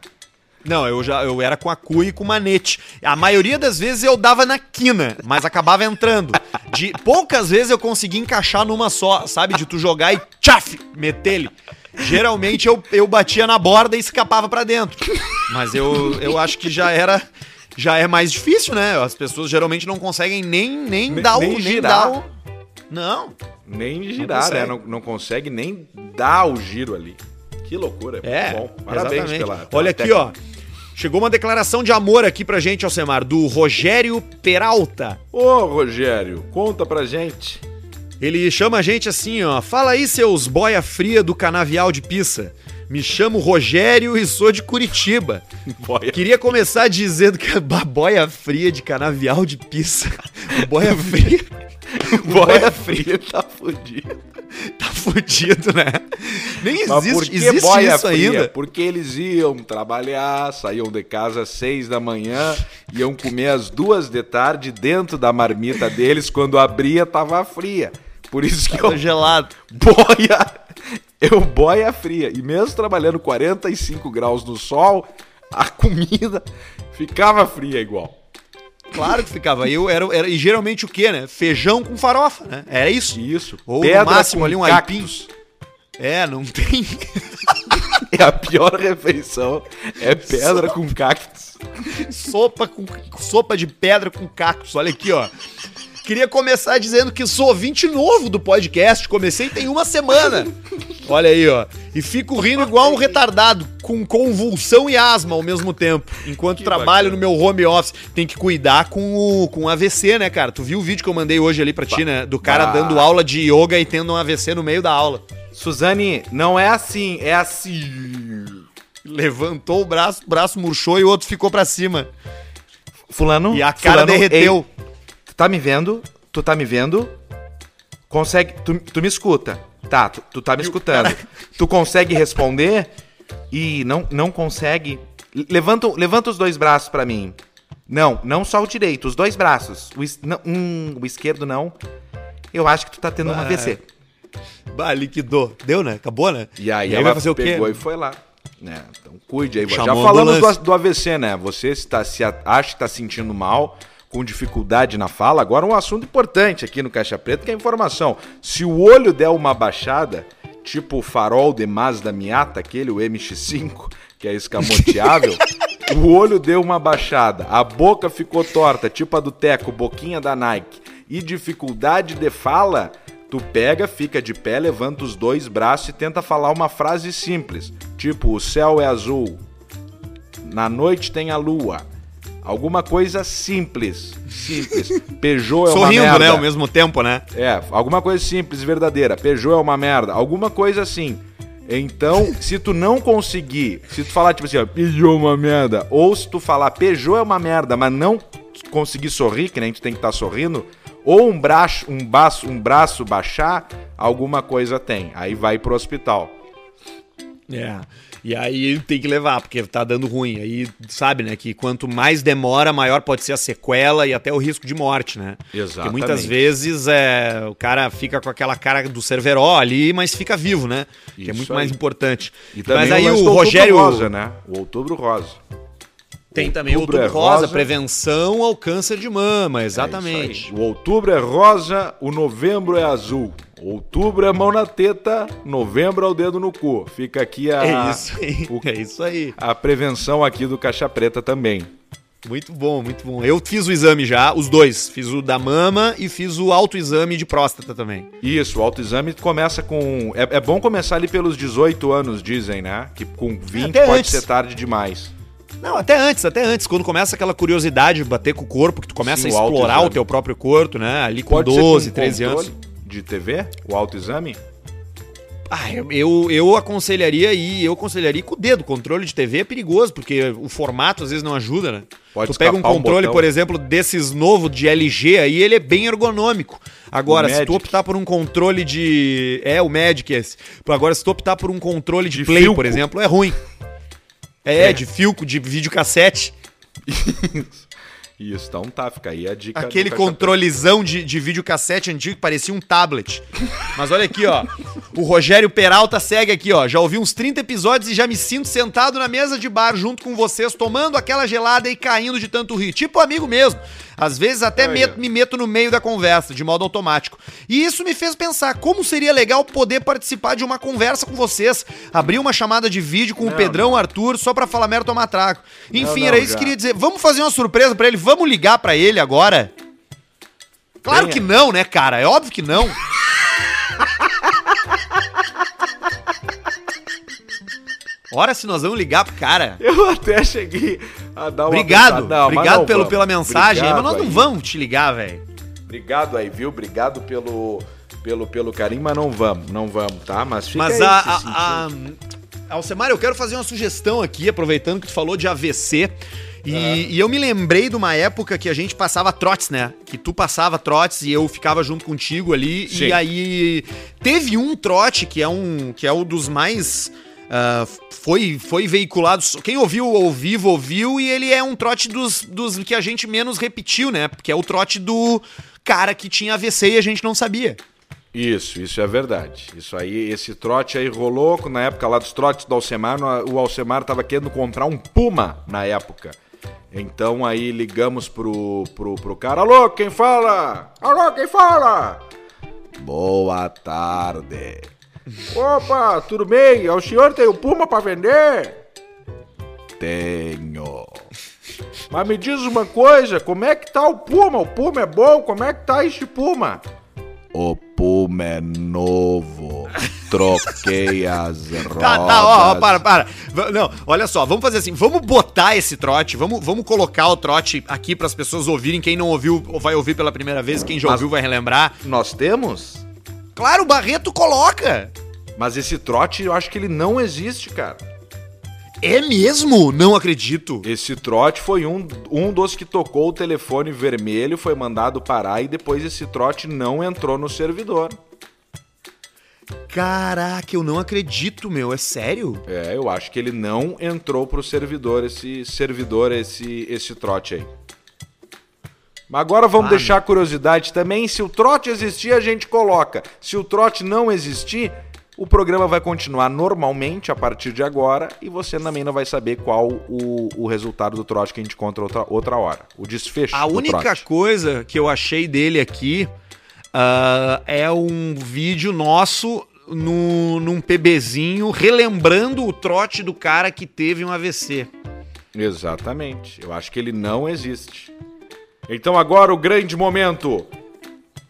Speaker 1: Não, eu já eu era com a cuia e com manete. A maioria das vezes eu dava na quina, mas acabava entrando. De poucas vezes eu conseguia encaixar numa só, sabe? De tu jogar e tchaf, meter ele. Geralmente eu, eu batia na borda e escapava pra dentro. Mas eu, eu acho que já era já é mais difícil, né? As pessoas geralmente não conseguem nem nem,
Speaker 2: Nem-
Speaker 1: dar o
Speaker 2: nem
Speaker 1: dar o Não.
Speaker 2: Nem girar,
Speaker 1: consegue.
Speaker 2: né? Não, não consegue nem dar o giro ali. Que loucura.
Speaker 1: É,
Speaker 2: Bom, parabéns
Speaker 1: exatamente.
Speaker 2: pela, pela
Speaker 1: Olha aqui,
Speaker 2: técnica.
Speaker 1: ó. Chegou uma declaração de amor aqui pra gente, Alcemar, do Rogério Peralta.
Speaker 2: Ô, Rogério, conta pra gente.
Speaker 1: Ele chama a gente assim, ó. Fala aí, seus boia fria do canavial de pizza. Me chamo Rogério e sou de Curitiba.
Speaker 2: Boia.
Speaker 1: Queria começar dizendo que a boia fria de canavial de pizza. Boia fria.
Speaker 2: Boia fria tá fudido.
Speaker 1: Tá fudido, né? Nem
Speaker 2: Mas por
Speaker 1: existe,
Speaker 2: que
Speaker 1: existe
Speaker 2: boia
Speaker 1: isso
Speaker 2: fria?
Speaker 1: ainda.
Speaker 2: Porque eles iam trabalhar, saíam de casa às seis da manhã, iam comer às duas de tarde dentro da marmita deles, quando abria tava fria. Por isso que
Speaker 1: Tá
Speaker 2: eu
Speaker 1: gelado.
Speaker 2: boia, eu boia fria. E mesmo trabalhando 45 graus no sol, a comida ficava fria igual.
Speaker 1: Claro que ficava. Eu era, era- e geralmente o quê, né? Feijão com farofa, né? Era isso.
Speaker 2: Isso.
Speaker 1: Ou no máximo ali um
Speaker 2: cactos.
Speaker 1: É, não tem.
Speaker 2: É a pior refeição. É pedra com cactos.
Speaker 1: sopa com sopa de pedra com cactos. Olha aqui, ó. Queria começar dizendo que sou ouvinte novo do podcast. Comecei tem uma semana. Olha aí, ó. E fico rindo igual um retardado, com convulsão e asma ao mesmo tempo. Enquanto trabalho no meu home office. Tem que cuidar com o com o AVC, né, cara? Tu viu o vídeo que eu mandei hoje ali pra ti, né? Do cara
Speaker 2: Bah.
Speaker 1: dando aula de yoga e tendo um AVC no meio da aula.
Speaker 2: Suzane, não é assim, é assim.
Speaker 1: Levantou o braço, o braço murchou e o outro ficou pra cima.
Speaker 2: Fulano.
Speaker 1: E a cara
Speaker 2: fulano,
Speaker 1: derreteu.
Speaker 2: ei, tá me vendo? Tu tá me vendo? Consegue. Tu, tu me escuta. Tá, tu, tu tá me escutando. Tu consegue responder? E não, não consegue. Levanta, levanta os dois braços pra mim. Não, não só o direito, os dois braços. O, es- não, hum, o esquerdo não. Eu acho que tu tá tendo um
Speaker 1: Ah,
Speaker 2: AVC.
Speaker 1: Bah, liquidou. Deu, né? Acabou, né?
Speaker 2: E aí,
Speaker 1: vai
Speaker 2: ela
Speaker 1: fazer o quê?
Speaker 2: pegou e foi lá. né? Então cuide aí.
Speaker 1: Chamou
Speaker 2: Já falamos do, do AVC, né? Você está, se acha que está sentindo mal, com dificuldade na fala. Agora um assunto importante aqui no Caixa Preta, que é a informação. Se o olho der uma baixada, tipo o farol de Mazda Miata, aquele, o MX-5, que é escamoteável, o olho deu uma baixada, a boca ficou torta, tipo a do Teco, boquinha da Nike, e dificuldade de fala, tu pega, fica de pé, levanta os dois braços e tenta falar uma frase simples, tipo o céu é azul, na noite tem a lua. Alguma coisa simples, simples. Peugeot é uma
Speaker 1: Sorrindo,
Speaker 2: merda.
Speaker 1: né? Ao mesmo tempo, né?
Speaker 2: É, alguma coisa simples, verdadeira. Peugeot é uma merda. Alguma coisa assim. Então, se tu não conseguir, se tu falar tipo assim, ó, Peugeot é uma merda, ou se tu falar Peugeot é uma merda, mas não conseguir sorrir, que nem tu tem que estar sorrindo, ou um braço, um baço, um braço baixar, alguma coisa tem. Aí vai pro hospital.
Speaker 1: É. E aí tem que levar, porque tá dando ruim. Aí sabe, né, que quanto mais demora, maior pode ser a sequela e até o risco de morte, né? Porque
Speaker 2: Exatamente.
Speaker 1: muitas vezes é, o cara fica com aquela cara do Cerveró ali, mas fica vivo, né? que é
Speaker 2: Isso
Speaker 1: muito
Speaker 2: aí.
Speaker 1: mais importante.
Speaker 2: E
Speaker 1: mas aí o
Speaker 2: Outubro
Speaker 1: Rogério
Speaker 2: Rosa, né? O Outubro Rosa.
Speaker 1: tem também o
Speaker 2: Outubro
Speaker 1: Outubro
Speaker 2: é
Speaker 1: Rosa,
Speaker 2: rosa.
Speaker 1: prevenção ao câncer de mama,
Speaker 2: É isso
Speaker 1: exatamente.
Speaker 2: aí. o outubro é rosa, o novembro é azul. Outubro é mão na teta, novembro é o dedo no cu. Fica aqui a,
Speaker 1: é isso aí.
Speaker 2: o-
Speaker 1: É isso aí.
Speaker 2: a prevenção aqui do Caixa Preta também.
Speaker 1: Muito bom, muito bom. Eu fiz o exame já, os dois. Fiz o da mama e fiz o autoexame de próstata também.
Speaker 2: Isso, o autoexame começa com. É, é bom começar ali pelos 18 anos, dizem, né? Que com 20
Speaker 1: Até
Speaker 2: pode
Speaker 1: antes.
Speaker 2: ser tarde demais.
Speaker 1: Não, até antes, até antes. Quando começa aquela curiosidade de bater com o corpo, que tu começa
Speaker 2: Sim,
Speaker 1: a
Speaker 2: o
Speaker 1: explorar
Speaker 2: autoexame.
Speaker 1: o teu próprio corpo, né? Ali com
Speaker 2: Pode
Speaker 1: 12,
Speaker 2: ser com
Speaker 1: 13 anos.
Speaker 2: De TV? O autoexame?
Speaker 1: Ah, eu, eu, aconselharia aí, eu aconselharia com o dedo. Controle de TV é perigoso, porque o formato às vezes não ajuda, né?
Speaker 2: Pode
Speaker 1: tu pega um
Speaker 2: um
Speaker 1: controle,
Speaker 2: botão.
Speaker 1: por exemplo, desses novos de LG aí, ele é bem ergonômico. Agora,
Speaker 2: O
Speaker 1: se tu optar por um controle de. É, o Magic esse. Agora, se tu optar por um controle de,
Speaker 2: De
Speaker 1: Play,
Speaker 2: filco.
Speaker 1: por exemplo, é ruim. É,
Speaker 2: É.
Speaker 1: de filco, de videocassete.
Speaker 2: Isso, então tá, fica aí a dica.
Speaker 1: Aquele controlezão de, de videocassete antigo que parecia um tablet. Mas olha aqui, ó. O Rogério Peralta segue aqui, ó. Já ouvi uns 30 episódios e já me sinto sentado na mesa de bar junto com vocês, tomando aquela gelada e caindo de tanto rir. Tipo amigo mesmo. Às vezes até
Speaker 2: Aí,
Speaker 1: meto-
Speaker 2: ó.
Speaker 1: me meto no meio da conversa, de modo automático. E isso me fez pensar como seria legal poder participar de uma conversa com vocês. Abrir uma chamada de vídeo com o Pedrão Arthur só pra falar merda tomar trago. Enfim,
Speaker 2: não,
Speaker 1: era isso que queria dizer. Vamos fazer uma surpresa pra ele? Vamos ligar pra ele agora? Claro
Speaker 2: Venha.
Speaker 1: que não, né, cara? É óbvio que não. Ora se nós vamos ligar pro cara.
Speaker 2: Eu até cheguei a dar uma
Speaker 1: Obrigado.
Speaker 2: Não,
Speaker 1: obrigado pelo,
Speaker 2: vamos.
Speaker 1: pela mensagem, aí, mas nós
Speaker 2: Obrigado
Speaker 1: não
Speaker 2: aí.
Speaker 1: vamos te ligar, velho.
Speaker 2: Obrigado aí, viu? Obrigado pelo, pelo, pelo carinho, mas não vamos, não vamos, tá? Mas fica
Speaker 1: Mas
Speaker 2: aí
Speaker 1: a, a, a, Alcemar, eu quero fazer uma sugestão aqui, aproveitando que tu falou de AVC. E, e eu me lembrei de uma época que a gente passava trotes, né? Que tu passava trotes e eu ficava junto contigo ali.
Speaker 2: Sim.
Speaker 1: E aí teve um trote que é um que é um dos mais ah, foi foi veiculado. Quem ouviu ao vivo ouviu e ele é um trote dos, dos que a gente menos repetiu, né? Porque é o trote do cara que tinha AVC e a gente não sabia.
Speaker 2: Isso, isso é verdade. Isso aí, esse trote aí rolou na época lá dos trotes do Alcemar. O Alcemar tava querendo comprar um Puma na época. Então aí ligamos pro, pro, pro cara. Alô, quem fala? Alô, quem fala? Boa tarde. Opa, tudo bem? O senhor tem o Puma pra vender? Tenho. Mas me diz uma coisa, como é que tá o Puma? O Puma é bom? Como é que tá este Puma? O Puma é novo. Troquei as rodas.
Speaker 1: Tá, tá, ó, ó, para, para. Não, olha só, vamos fazer assim, vamos botar esse trote, vamos, vamos colocar o trote aqui para as pessoas ouvirem. Quem não ouviu vai ouvir pela primeira vez, quem já ouviu vai relembrar.
Speaker 2: Nós temos?
Speaker 1: Claro, o Barreto coloca.
Speaker 2: Mas esse trote eu acho que ele não existe, cara.
Speaker 1: É mesmo? Não acredito.
Speaker 2: Esse trote foi um, um dos que tocou o telefone vermelho, foi mandado parar e depois esse trote não entrou no servidor.
Speaker 1: Caraca, eu não acredito, meu, é sério?
Speaker 2: É, eu acho que ele não entrou pro servidor, esse servidor, esse, esse trote aí. Mas agora vamos
Speaker 1: Ah,
Speaker 2: deixar a curiosidade também. Se o trote existir, a gente coloca. Se o trote não existir, o programa vai continuar normalmente a partir de agora e você também não vai saber qual o, o resultado do trote que a gente conta outra, outra hora. O desfecho
Speaker 1: A única
Speaker 2: trote.
Speaker 1: coisa que eu achei dele aqui ah, é um vídeo nosso no, num PBzinho relembrando o trote do cara que teve um AVC.
Speaker 2: Exatamente. Eu acho que ele não existe. Então agora o grande momento.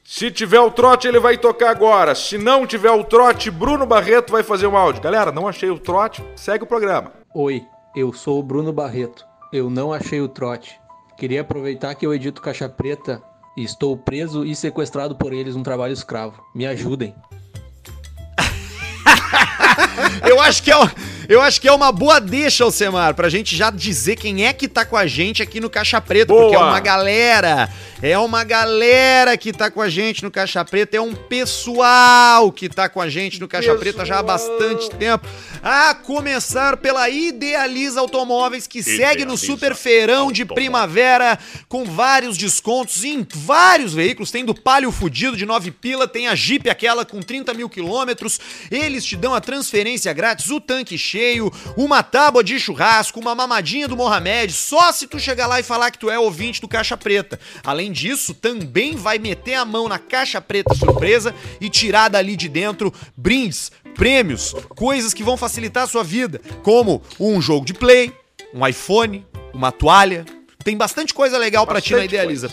Speaker 2: Se tiver o trote, ele vai tocar agora. Se não tiver o trote, Bruno Barreto vai fazer um áudio. Galera, não achei o trote, segue o programa.
Speaker 5: Oi, eu sou o Bruno Barreto. Eu não achei o trote. Queria aproveitar que eu edito Caixa Preta estou preso e sequestrado por eles num trabalho escravo. Me ajudem.
Speaker 1: Eu acho que é, um- eu acho que é uma boa deixa, Alcemar, pra gente já dizer quem é que tá com a gente aqui no Caixa Preta, porque é
Speaker 2: Boa.
Speaker 1: uma galera, é uma galera que tá com a gente no Caixa Preta, é um pessoal que tá com a gente no Caixa Preta já há bastante tempo. A começar pela Idealiza Automóveis, que segue no super feirão de primavera com vários descontos em vários veículos. Tem do Palio Fudido de 9 pila, tem a Jeep aquela com 30 mil quilômetros. Eles te dão a transferência grátis, o tanque cheio, uma tábua de churrasco, uma mamadinha do Mohamed, só se tu chegar lá e falar que tu é ouvinte do Caixa Preta. Além disso, também vai meter a mão na Caixa Preta surpresa e tirar dali de dentro brindes, prêmios, coisas que vão facilitar a sua vida, como um jogo de play, um iPhone, uma toalha. Tem bastante coisa legal pra ti na Idealiza.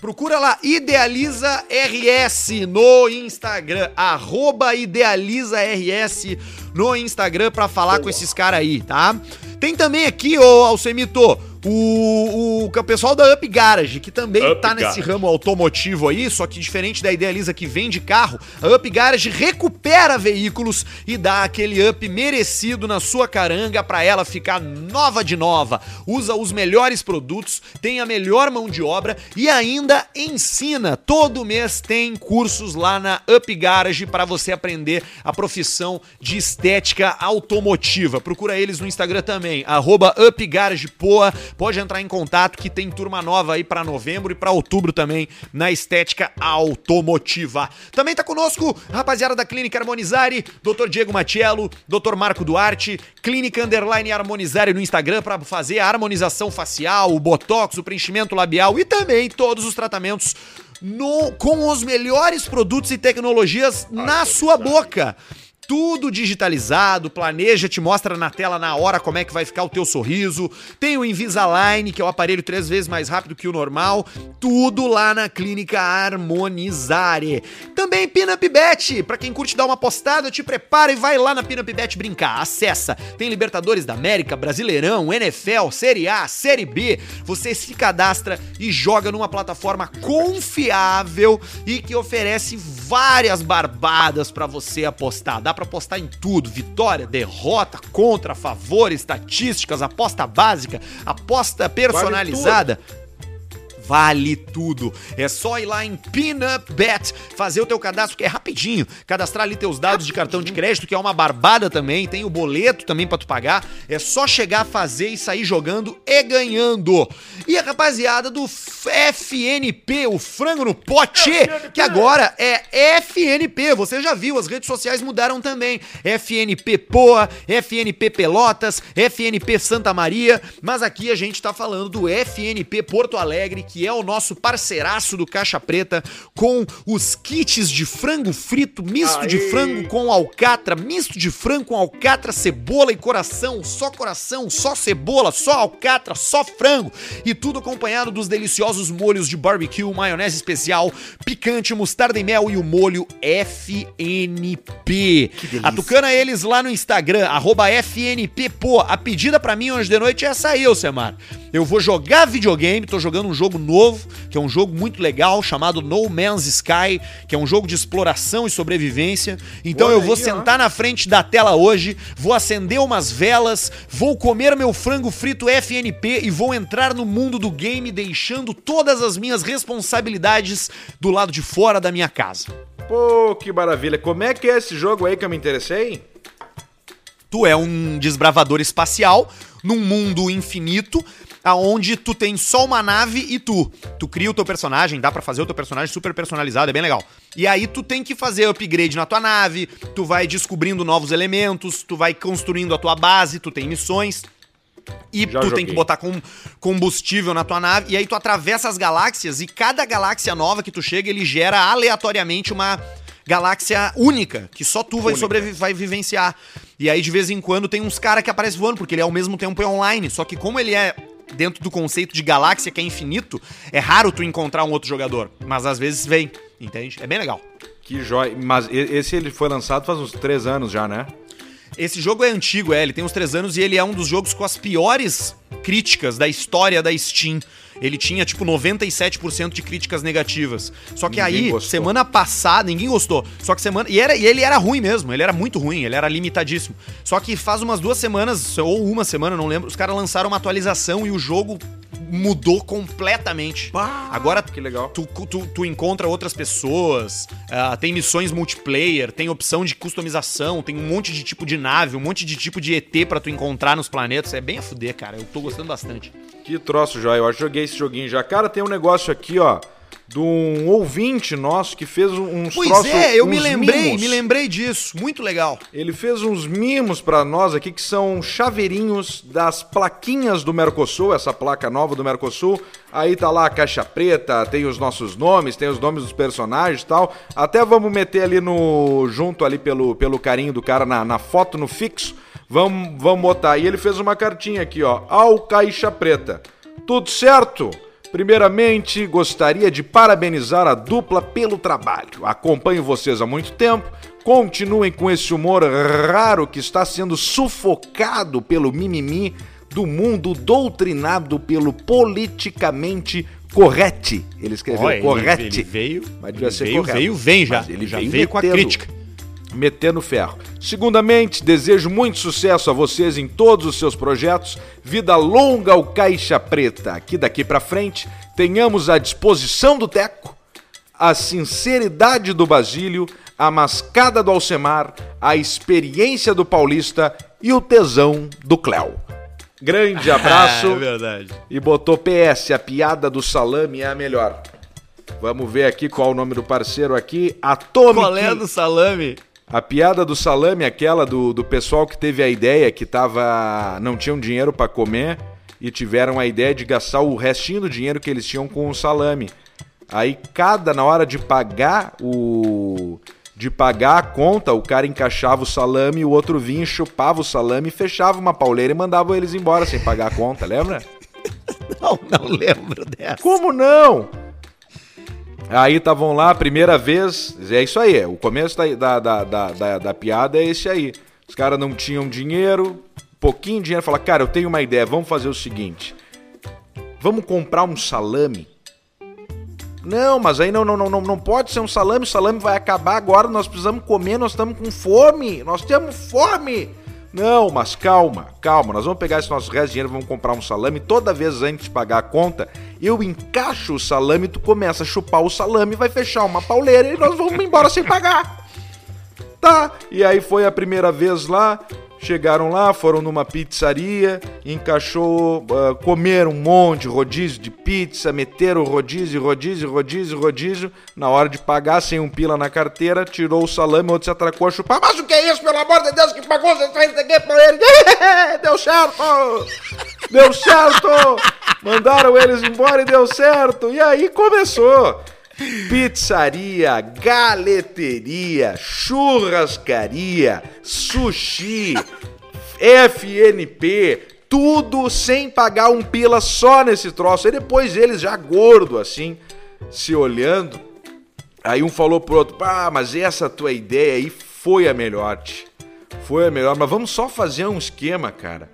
Speaker 1: Procura lá, Idealiza RS no Instagram, arroba Idealiza RS no Instagram pra falar com esses caras aí, tá? Tem também aqui, ô Alcemito, o, o, o pessoal da Up Garage, que também
Speaker 4: Up
Speaker 1: tá nesse
Speaker 4: Garage.
Speaker 1: ramo automotivo aí, só que diferente da Idealiza que vende carro, a Up Garage recupera veículos e dá aquele up merecido na sua caranga pra ela ficar nova de nova. Usa os melhores produtos, tem a melhor mão de obra e ainda ensina. Todo mês tem cursos lá na Up Garage para você aprender a profissão de estética automotiva. Procura eles no Instagram também, arroba Up Garage Poa, pode entrar em contato que tem turma nova aí pra novembro e pra outubro também na estética automotiva. Também tá conosco rapaziada da Clínica Harmonizare, Dr. Diego Matiello, Dr. Marco Duarte, Clínica Underline Harmonizare no Instagram pra fazer a harmonização facial, o botox, o preenchimento labial e também todos os tratamentos no- com os melhores produtos e tecnologias na sua boca. Tudo digitalizado, planeja, te mostra na tela na hora como é que vai ficar o teu sorriso. Tem o Invisalign, que é o aparelho três vezes mais rápido que o normal. Tudo lá na Clínica Harmonizare. Também Pinup Bet, pra quem curte dar uma postada, te prepara e vai lá na Pinup Bet brincar. Acessa. Tem Libertadores da América, Brasileirão, NFL, Série A, Série B. Você se cadastra e joga numa plataforma confiável e que oferece várias barbadas pra você apostar. Dá pra apostar em tudo: vitória, derrota, contra, favor, estatísticas, aposta básica, aposta personalizada. Vale tudo. É só ir lá em Pinup Bet, fazer o teu cadastro que é rapidinho, cadastrar ali teus dados de cartão de crédito, que é uma barbada também, tem o boleto também pra tu pagar. É só chegar, fazer e sair jogando e ganhando. E a rapaziada do FNP, o frango no pote, que agora é FNP. Você já viu, as redes sociais mudaram também. FNP Poa, FNP Pelotas, FNP Santa Maria, mas aqui a gente tá falando do FNP Porto Alegre, que é o nosso parceiraço do Caixa Preta, com os kits de frango frito, misto de frango com alcatra, misto de frango com alcatra, cebola e coração, só coração, só cebola, só alcatra, só frango, e tudo acompanhado dos deliciosos molhos de barbecue, maionese especial, picante, mostarda e mel e o molho FNP. Atucana eles lá no Instagram, arroba FNP, pô, a pedida pra mim hoje de noite é essa aí, ô Semar. Eu vou jogar videogame, tô jogando um jogo novo, que é um jogo muito legal, chamado No Man's Sky, que é um jogo de exploração e sobrevivência. Então
Speaker 2: Olha
Speaker 1: eu vou
Speaker 2: aí, ó.
Speaker 1: sentar na frente da tela hoje, vou acender umas velas, vou comer meu frango frito FNP e vou entrar no mundo do game deixando todas as minhas responsabilidades do lado de fora da minha casa.
Speaker 2: Pô, que maravilha. Como é que é esse jogo aí que eu me interessei?
Speaker 1: Tu é um desbravador espacial num mundo infinito, aonde tu tem só uma nave e tu. Tu cria o teu personagem, dá pra fazer o teu personagem super personalizado, é bem legal. E aí tu tem que fazer upgrade na tua nave, tu vai descobrindo novos elementos, tu vai construindo a tua base, tu tem missões. E
Speaker 2: Já
Speaker 1: tu
Speaker 2: joguei.
Speaker 1: tem que botar com combustível na tua nave, e aí tu atravessa as galáxias, e cada galáxia nova que tu chega, ele gera aleatoriamente uma galáxia única, que só tu vai, sobrevi vai vivenciar. E aí, de vez em quando, tem uns caras que aparecem voando, porque ele ao mesmo tempo é online. Só que como ele é dentro do conceito de galáxia, que é infinito, é raro tu encontrar um outro jogador. Mas às vezes vem, entende? É bem legal.
Speaker 2: Que joia. Mas esse ele foi lançado faz uns três anos já, né?
Speaker 1: Esse jogo é antigo, é, ele tem uns três anos e ele é um dos jogos com as piores críticas da história da Steam. Ele tinha, tipo, 97% de críticas negativas. Só que
Speaker 2: Ninguém
Speaker 1: aí,
Speaker 2: gostou.
Speaker 1: semana passada, ninguém gostou. Só que semana. E, era, e ele era ruim mesmo, ele era muito ruim, ele era limitadíssimo. Só que faz umas duas semanas, ou uma semana, não lembro, os caras lançaram uma atualização e o jogo mudou completamente. Agora
Speaker 2: que legal.
Speaker 1: Tu, tu, tu encontra outras pessoas, ah, tem missões multiplayer, tem opção de customização, tem um monte de tipo de nave, um monte de tipo de ET pra tu encontrar nos planetas. É bem a fuder, cara. Eu tô gostando bastante.
Speaker 2: Que troço, joia. Eu joguei esse joguinho já. Cara, tem um negócio aqui, ó, de um ouvinte nosso que fez uns
Speaker 1: Pois
Speaker 2: troços,
Speaker 1: é, eu me lembrei,
Speaker 2: mimos.
Speaker 1: me lembrei disso. Muito legal.
Speaker 2: Ele fez uns mimos pra nós aqui que são chaveirinhos das plaquinhas do Mercosul, essa placa nova do Mercosul. Aí tá lá a caixa preta, tem os nossos nomes, tem os nomes dos personagens e tal. Até vamos meter ali no junto ali pelo, pelo carinho do cara na, na foto no fixo. Vamos, vamos botar. E ele fez uma cartinha aqui, ó, ao caixa preta. Tudo certo? Primeiramente, gostaria de parabenizar a dupla pelo trabalho. Acompanho vocês há muito tempo. Continuem com esse humor raro que está sendo sufocado pelo mimimi do mundo doutrinado pelo politicamente correte. Ele escreveu
Speaker 1: ele-
Speaker 2: correte.
Speaker 1: ele veio-
Speaker 2: mas devia
Speaker 1: ele
Speaker 2: ser
Speaker 1: veio-
Speaker 2: correto.
Speaker 1: veio, vem já.
Speaker 2: Mas ele
Speaker 1: Já
Speaker 2: veio,
Speaker 1: veio com a crítica.
Speaker 2: Metendo ferro. Segundamente, desejo muito sucesso a vocês em todos os seus projetos. Vida longa ao Caixa Preta. Aqui daqui pra frente, tenhamos a disposição do Teco, a sinceridade do Basílio, a mascada do Alcemar, a experiência do Paulista e o tesão do Cléo. Grande abraço.
Speaker 1: É verdade.
Speaker 2: E botou PS, a piada do salame é a melhor. Vamos ver aqui qual o nome do parceiro aqui. Atomic.
Speaker 1: Qual é do salame?
Speaker 2: A piada do salame, aquela do, do pessoal que teve a ideia que tava não tinham dinheiro para comer e tiveram a ideia de gastar o restinho do dinheiro que eles tinham com o salame. Aí cada na hora de pagar o de pagar a conta, o cara encaixava o salame, o outro vinha, chupava o salame, fechava uma pauleira e mandava eles embora sem pagar a conta, lembra?
Speaker 1: Não, não lembro dessa.
Speaker 2: Como não? Aí estavam lá, primeira vez, é isso aí, o começo da, da, da, da, da- da piada é esse aí. Os caras não tinham dinheiro, pouquinho dinheiro, falaram, cara, eu tenho uma ideia, vamos fazer o seguinte, vamos comprar um salame? Não, mas aí não, não, não, não pode ser um salame, o salame vai acabar agora, nós precisamos comer, nós estamos com fome, nós temos fome. Não, mas calma, calma, nós vamos pegar esse nosso resto de dinheiro, vamos comprar um salame, toda vez antes de pagar a conta, eu encaixo o salame, tu começa a chupar o salame, vai fechar uma pauleira e nós vamos embora sem pagar. Tá, e aí foi a primeira vez lá, chegaram lá, foram numa pizzaria, encaixou, ah, comeram um monte, rodízio de pizza, meteram rodízio, rodízio, rodízio, rodízio, na hora de pagar, sem um pila na carteira, tirou o salame, outro se atracou a chupar, mas o que é isso, pelo amor de Deus, que pagou, você fez aqui pra ele, deu certo, deu certo, mandaram eles embora e deu certo, e aí começou. Pizzaria, galeteria, churrascaria, sushi, FNP, tudo sem pagar um pila só nesse troço. E depois eles já gordo assim, se olhando. Aí um falou pro outro: "Ah, mas essa tua ideia aí foi a melhor. Foi a melhor, mas vamos só fazer um esquema, cara.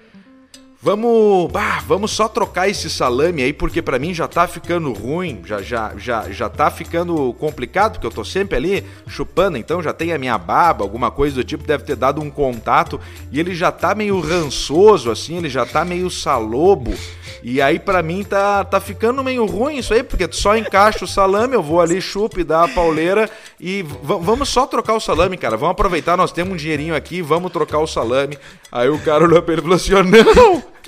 Speaker 2: Vamos, bah, vamos só trocar esse salame aí, porque pra mim já tá ficando ruim, já, já, já, já tá ficando complicado, porque eu tô sempre ali chupando, então já tem a minha baba, alguma coisa do tipo, deve ter dado um contato, e ele já tá meio rançoso, assim, ele já tá meio salobo, e aí pra mim tá, tá ficando meio ruim isso aí, porque só encaixa o salame, eu vou ali, chupo e dá a pauleira, e vamos só trocar o salame, cara, vamos aproveitar, nós temos um dinheirinho aqui, vamos trocar o salame. Aí o cara olhou pra ele e falou assim, não...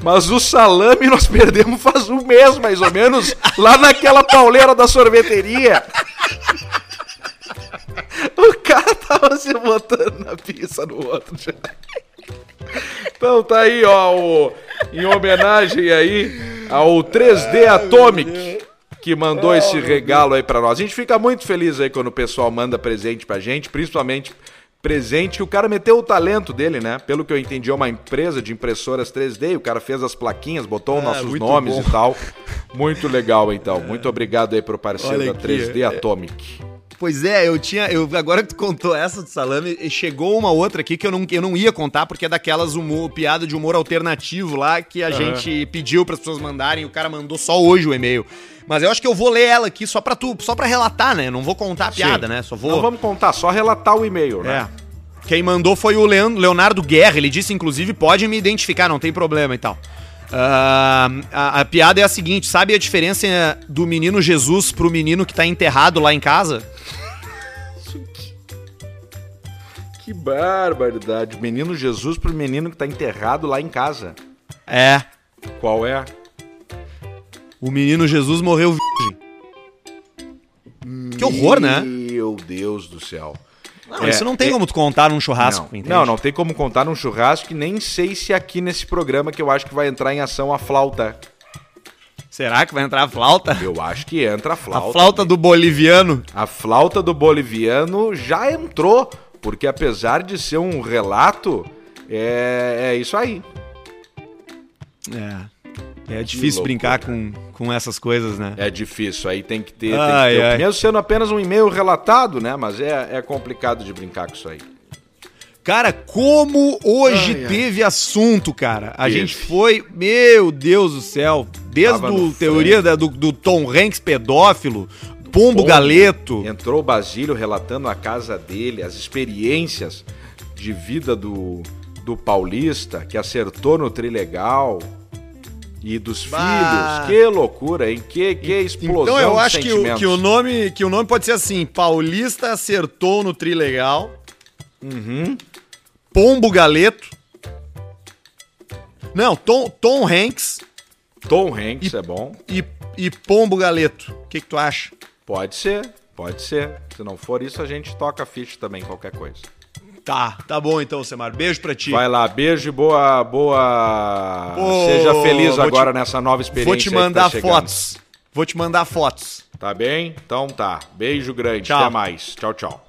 Speaker 2: Mas o salame nós perdemos faz um mês, mais ou menos, lá naquela pauleira da sorveteria. O cara tava se botando na pizza no outro já. Então tá aí, ó, o- em homenagem aí ao 3D Atomic, que mandou esse regalo aí pra nós. A gente fica muito feliz aí quando o pessoal manda presente pra gente, principalmente presente que o cara meteu o talento dele, né? Pelo que eu entendi, é uma empresa de impressoras 3D, o cara fez as plaquinhas, botou os nossos nomes
Speaker 1: bom.
Speaker 2: e tal. Muito legal, então. Muito obrigado aí pro parceiro
Speaker 1: Olha
Speaker 2: da
Speaker 1: aqui,
Speaker 2: 3D
Speaker 1: é-
Speaker 2: Atomic.
Speaker 1: Pois é, eu tinha. Eu, agora que tu contou essa do salame, chegou uma outra aqui que eu não, eu não ia contar, porque é daquelas humor, piada de humor alternativo lá que a gente pediu para as pessoas mandarem e o cara mandou só hoje o e-mail. Mas eu acho que eu vou ler ela aqui só pra tu, só para relatar, né? Não vou contar a piada,
Speaker 2: Sim.
Speaker 1: né? Só vou.
Speaker 2: Não vamos contar, só relatar o e-mail, né?
Speaker 1: É. Quem mandou foi o Leon- Leonardo Guerra. Ele disse, inclusive, pode me identificar, não tem problema e tal. Ah, a, a piada é a seguinte: sabe a diferença do menino Jesus pro menino que tá enterrado lá em casa?
Speaker 2: Que barbaridade. Menino Jesus pro menino que tá enterrado lá em casa.
Speaker 1: É.
Speaker 2: Qual é?
Speaker 1: O menino Jesus morreu virgem. Que horror, né?
Speaker 2: Meu Deus do céu.
Speaker 1: Não,
Speaker 2: É,
Speaker 1: isso não tem
Speaker 2: é-
Speaker 1: como tu contar num churrasco,
Speaker 2: Não,
Speaker 1: entende?
Speaker 2: não, não tem como contar num churrasco e nem sei se aqui nesse programa que eu acho que vai entrar em ação a flauta.
Speaker 1: Será que vai entrar a flauta?
Speaker 2: Eu acho que entra a flauta.
Speaker 1: A flauta do boliviano.
Speaker 2: A flauta do boliviano já entrou, porque apesar de ser um relato, é, é isso aí.
Speaker 1: É. É difícil brincar com, com essas coisas, né?
Speaker 2: É difícil, aí tem que ter, tem
Speaker 1: Ai,
Speaker 2: que ter
Speaker 1: ai.
Speaker 2: mesmo sendo apenas um e-mail relatado, né? Mas é, é complicado de brincar com isso aí.
Speaker 1: Cara, como hoje
Speaker 2: Ai, ai.
Speaker 1: teve assunto, cara. A
Speaker 2: Teve.
Speaker 1: gente foi, meu Deus do céu, desde
Speaker 2: no
Speaker 1: teoria da- do, do Tom Hanks pedófilo, Pombo
Speaker 2: Pombo.
Speaker 1: Galeto.
Speaker 2: Entrou o Basílio relatando a casa dele, as experiências de vida do, do paulista, que acertou no Trilegal. E dos
Speaker 1: Bah.
Speaker 2: filhos. Que loucura, hein? Que, que explosão
Speaker 1: Então eu acho que o, que, o nome, que o nome pode ser assim: Paulista acertou no Trilegal.
Speaker 2: Uhum.
Speaker 1: Pombo Galeto. Não, Tom, Tom Hanks
Speaker 2: Tom Hanks é bom.
Speaker 1: e, e Pombo Galeto. O que, que tu acha?
Speaker 2: Pode ser, pode ser. Se não for isso, a gente toca ficha também, qualquer coisa.
Speaker 1: Tá, tá bom então, Semar. Beijo pra ti.
Speaker 2: Vai lá, beijo e boa, boa.
Speaker 1: Pô,
Speaker 2: Seja feliz agora
Speaker 1: te-
Speaker 2: nessa nova experiência.
Speaker 1: Vou te
Speaker 2: tá
Speaker 1: mandar
Speaker 2: chegando.
Speaker 1: fotos. Vou te mandar fotos.
Speaker 2: Tá bem? Então tá. Beijo grande.
Speaker 1: Tchau.
Speaker 2: Até mais. Tchau, tchau.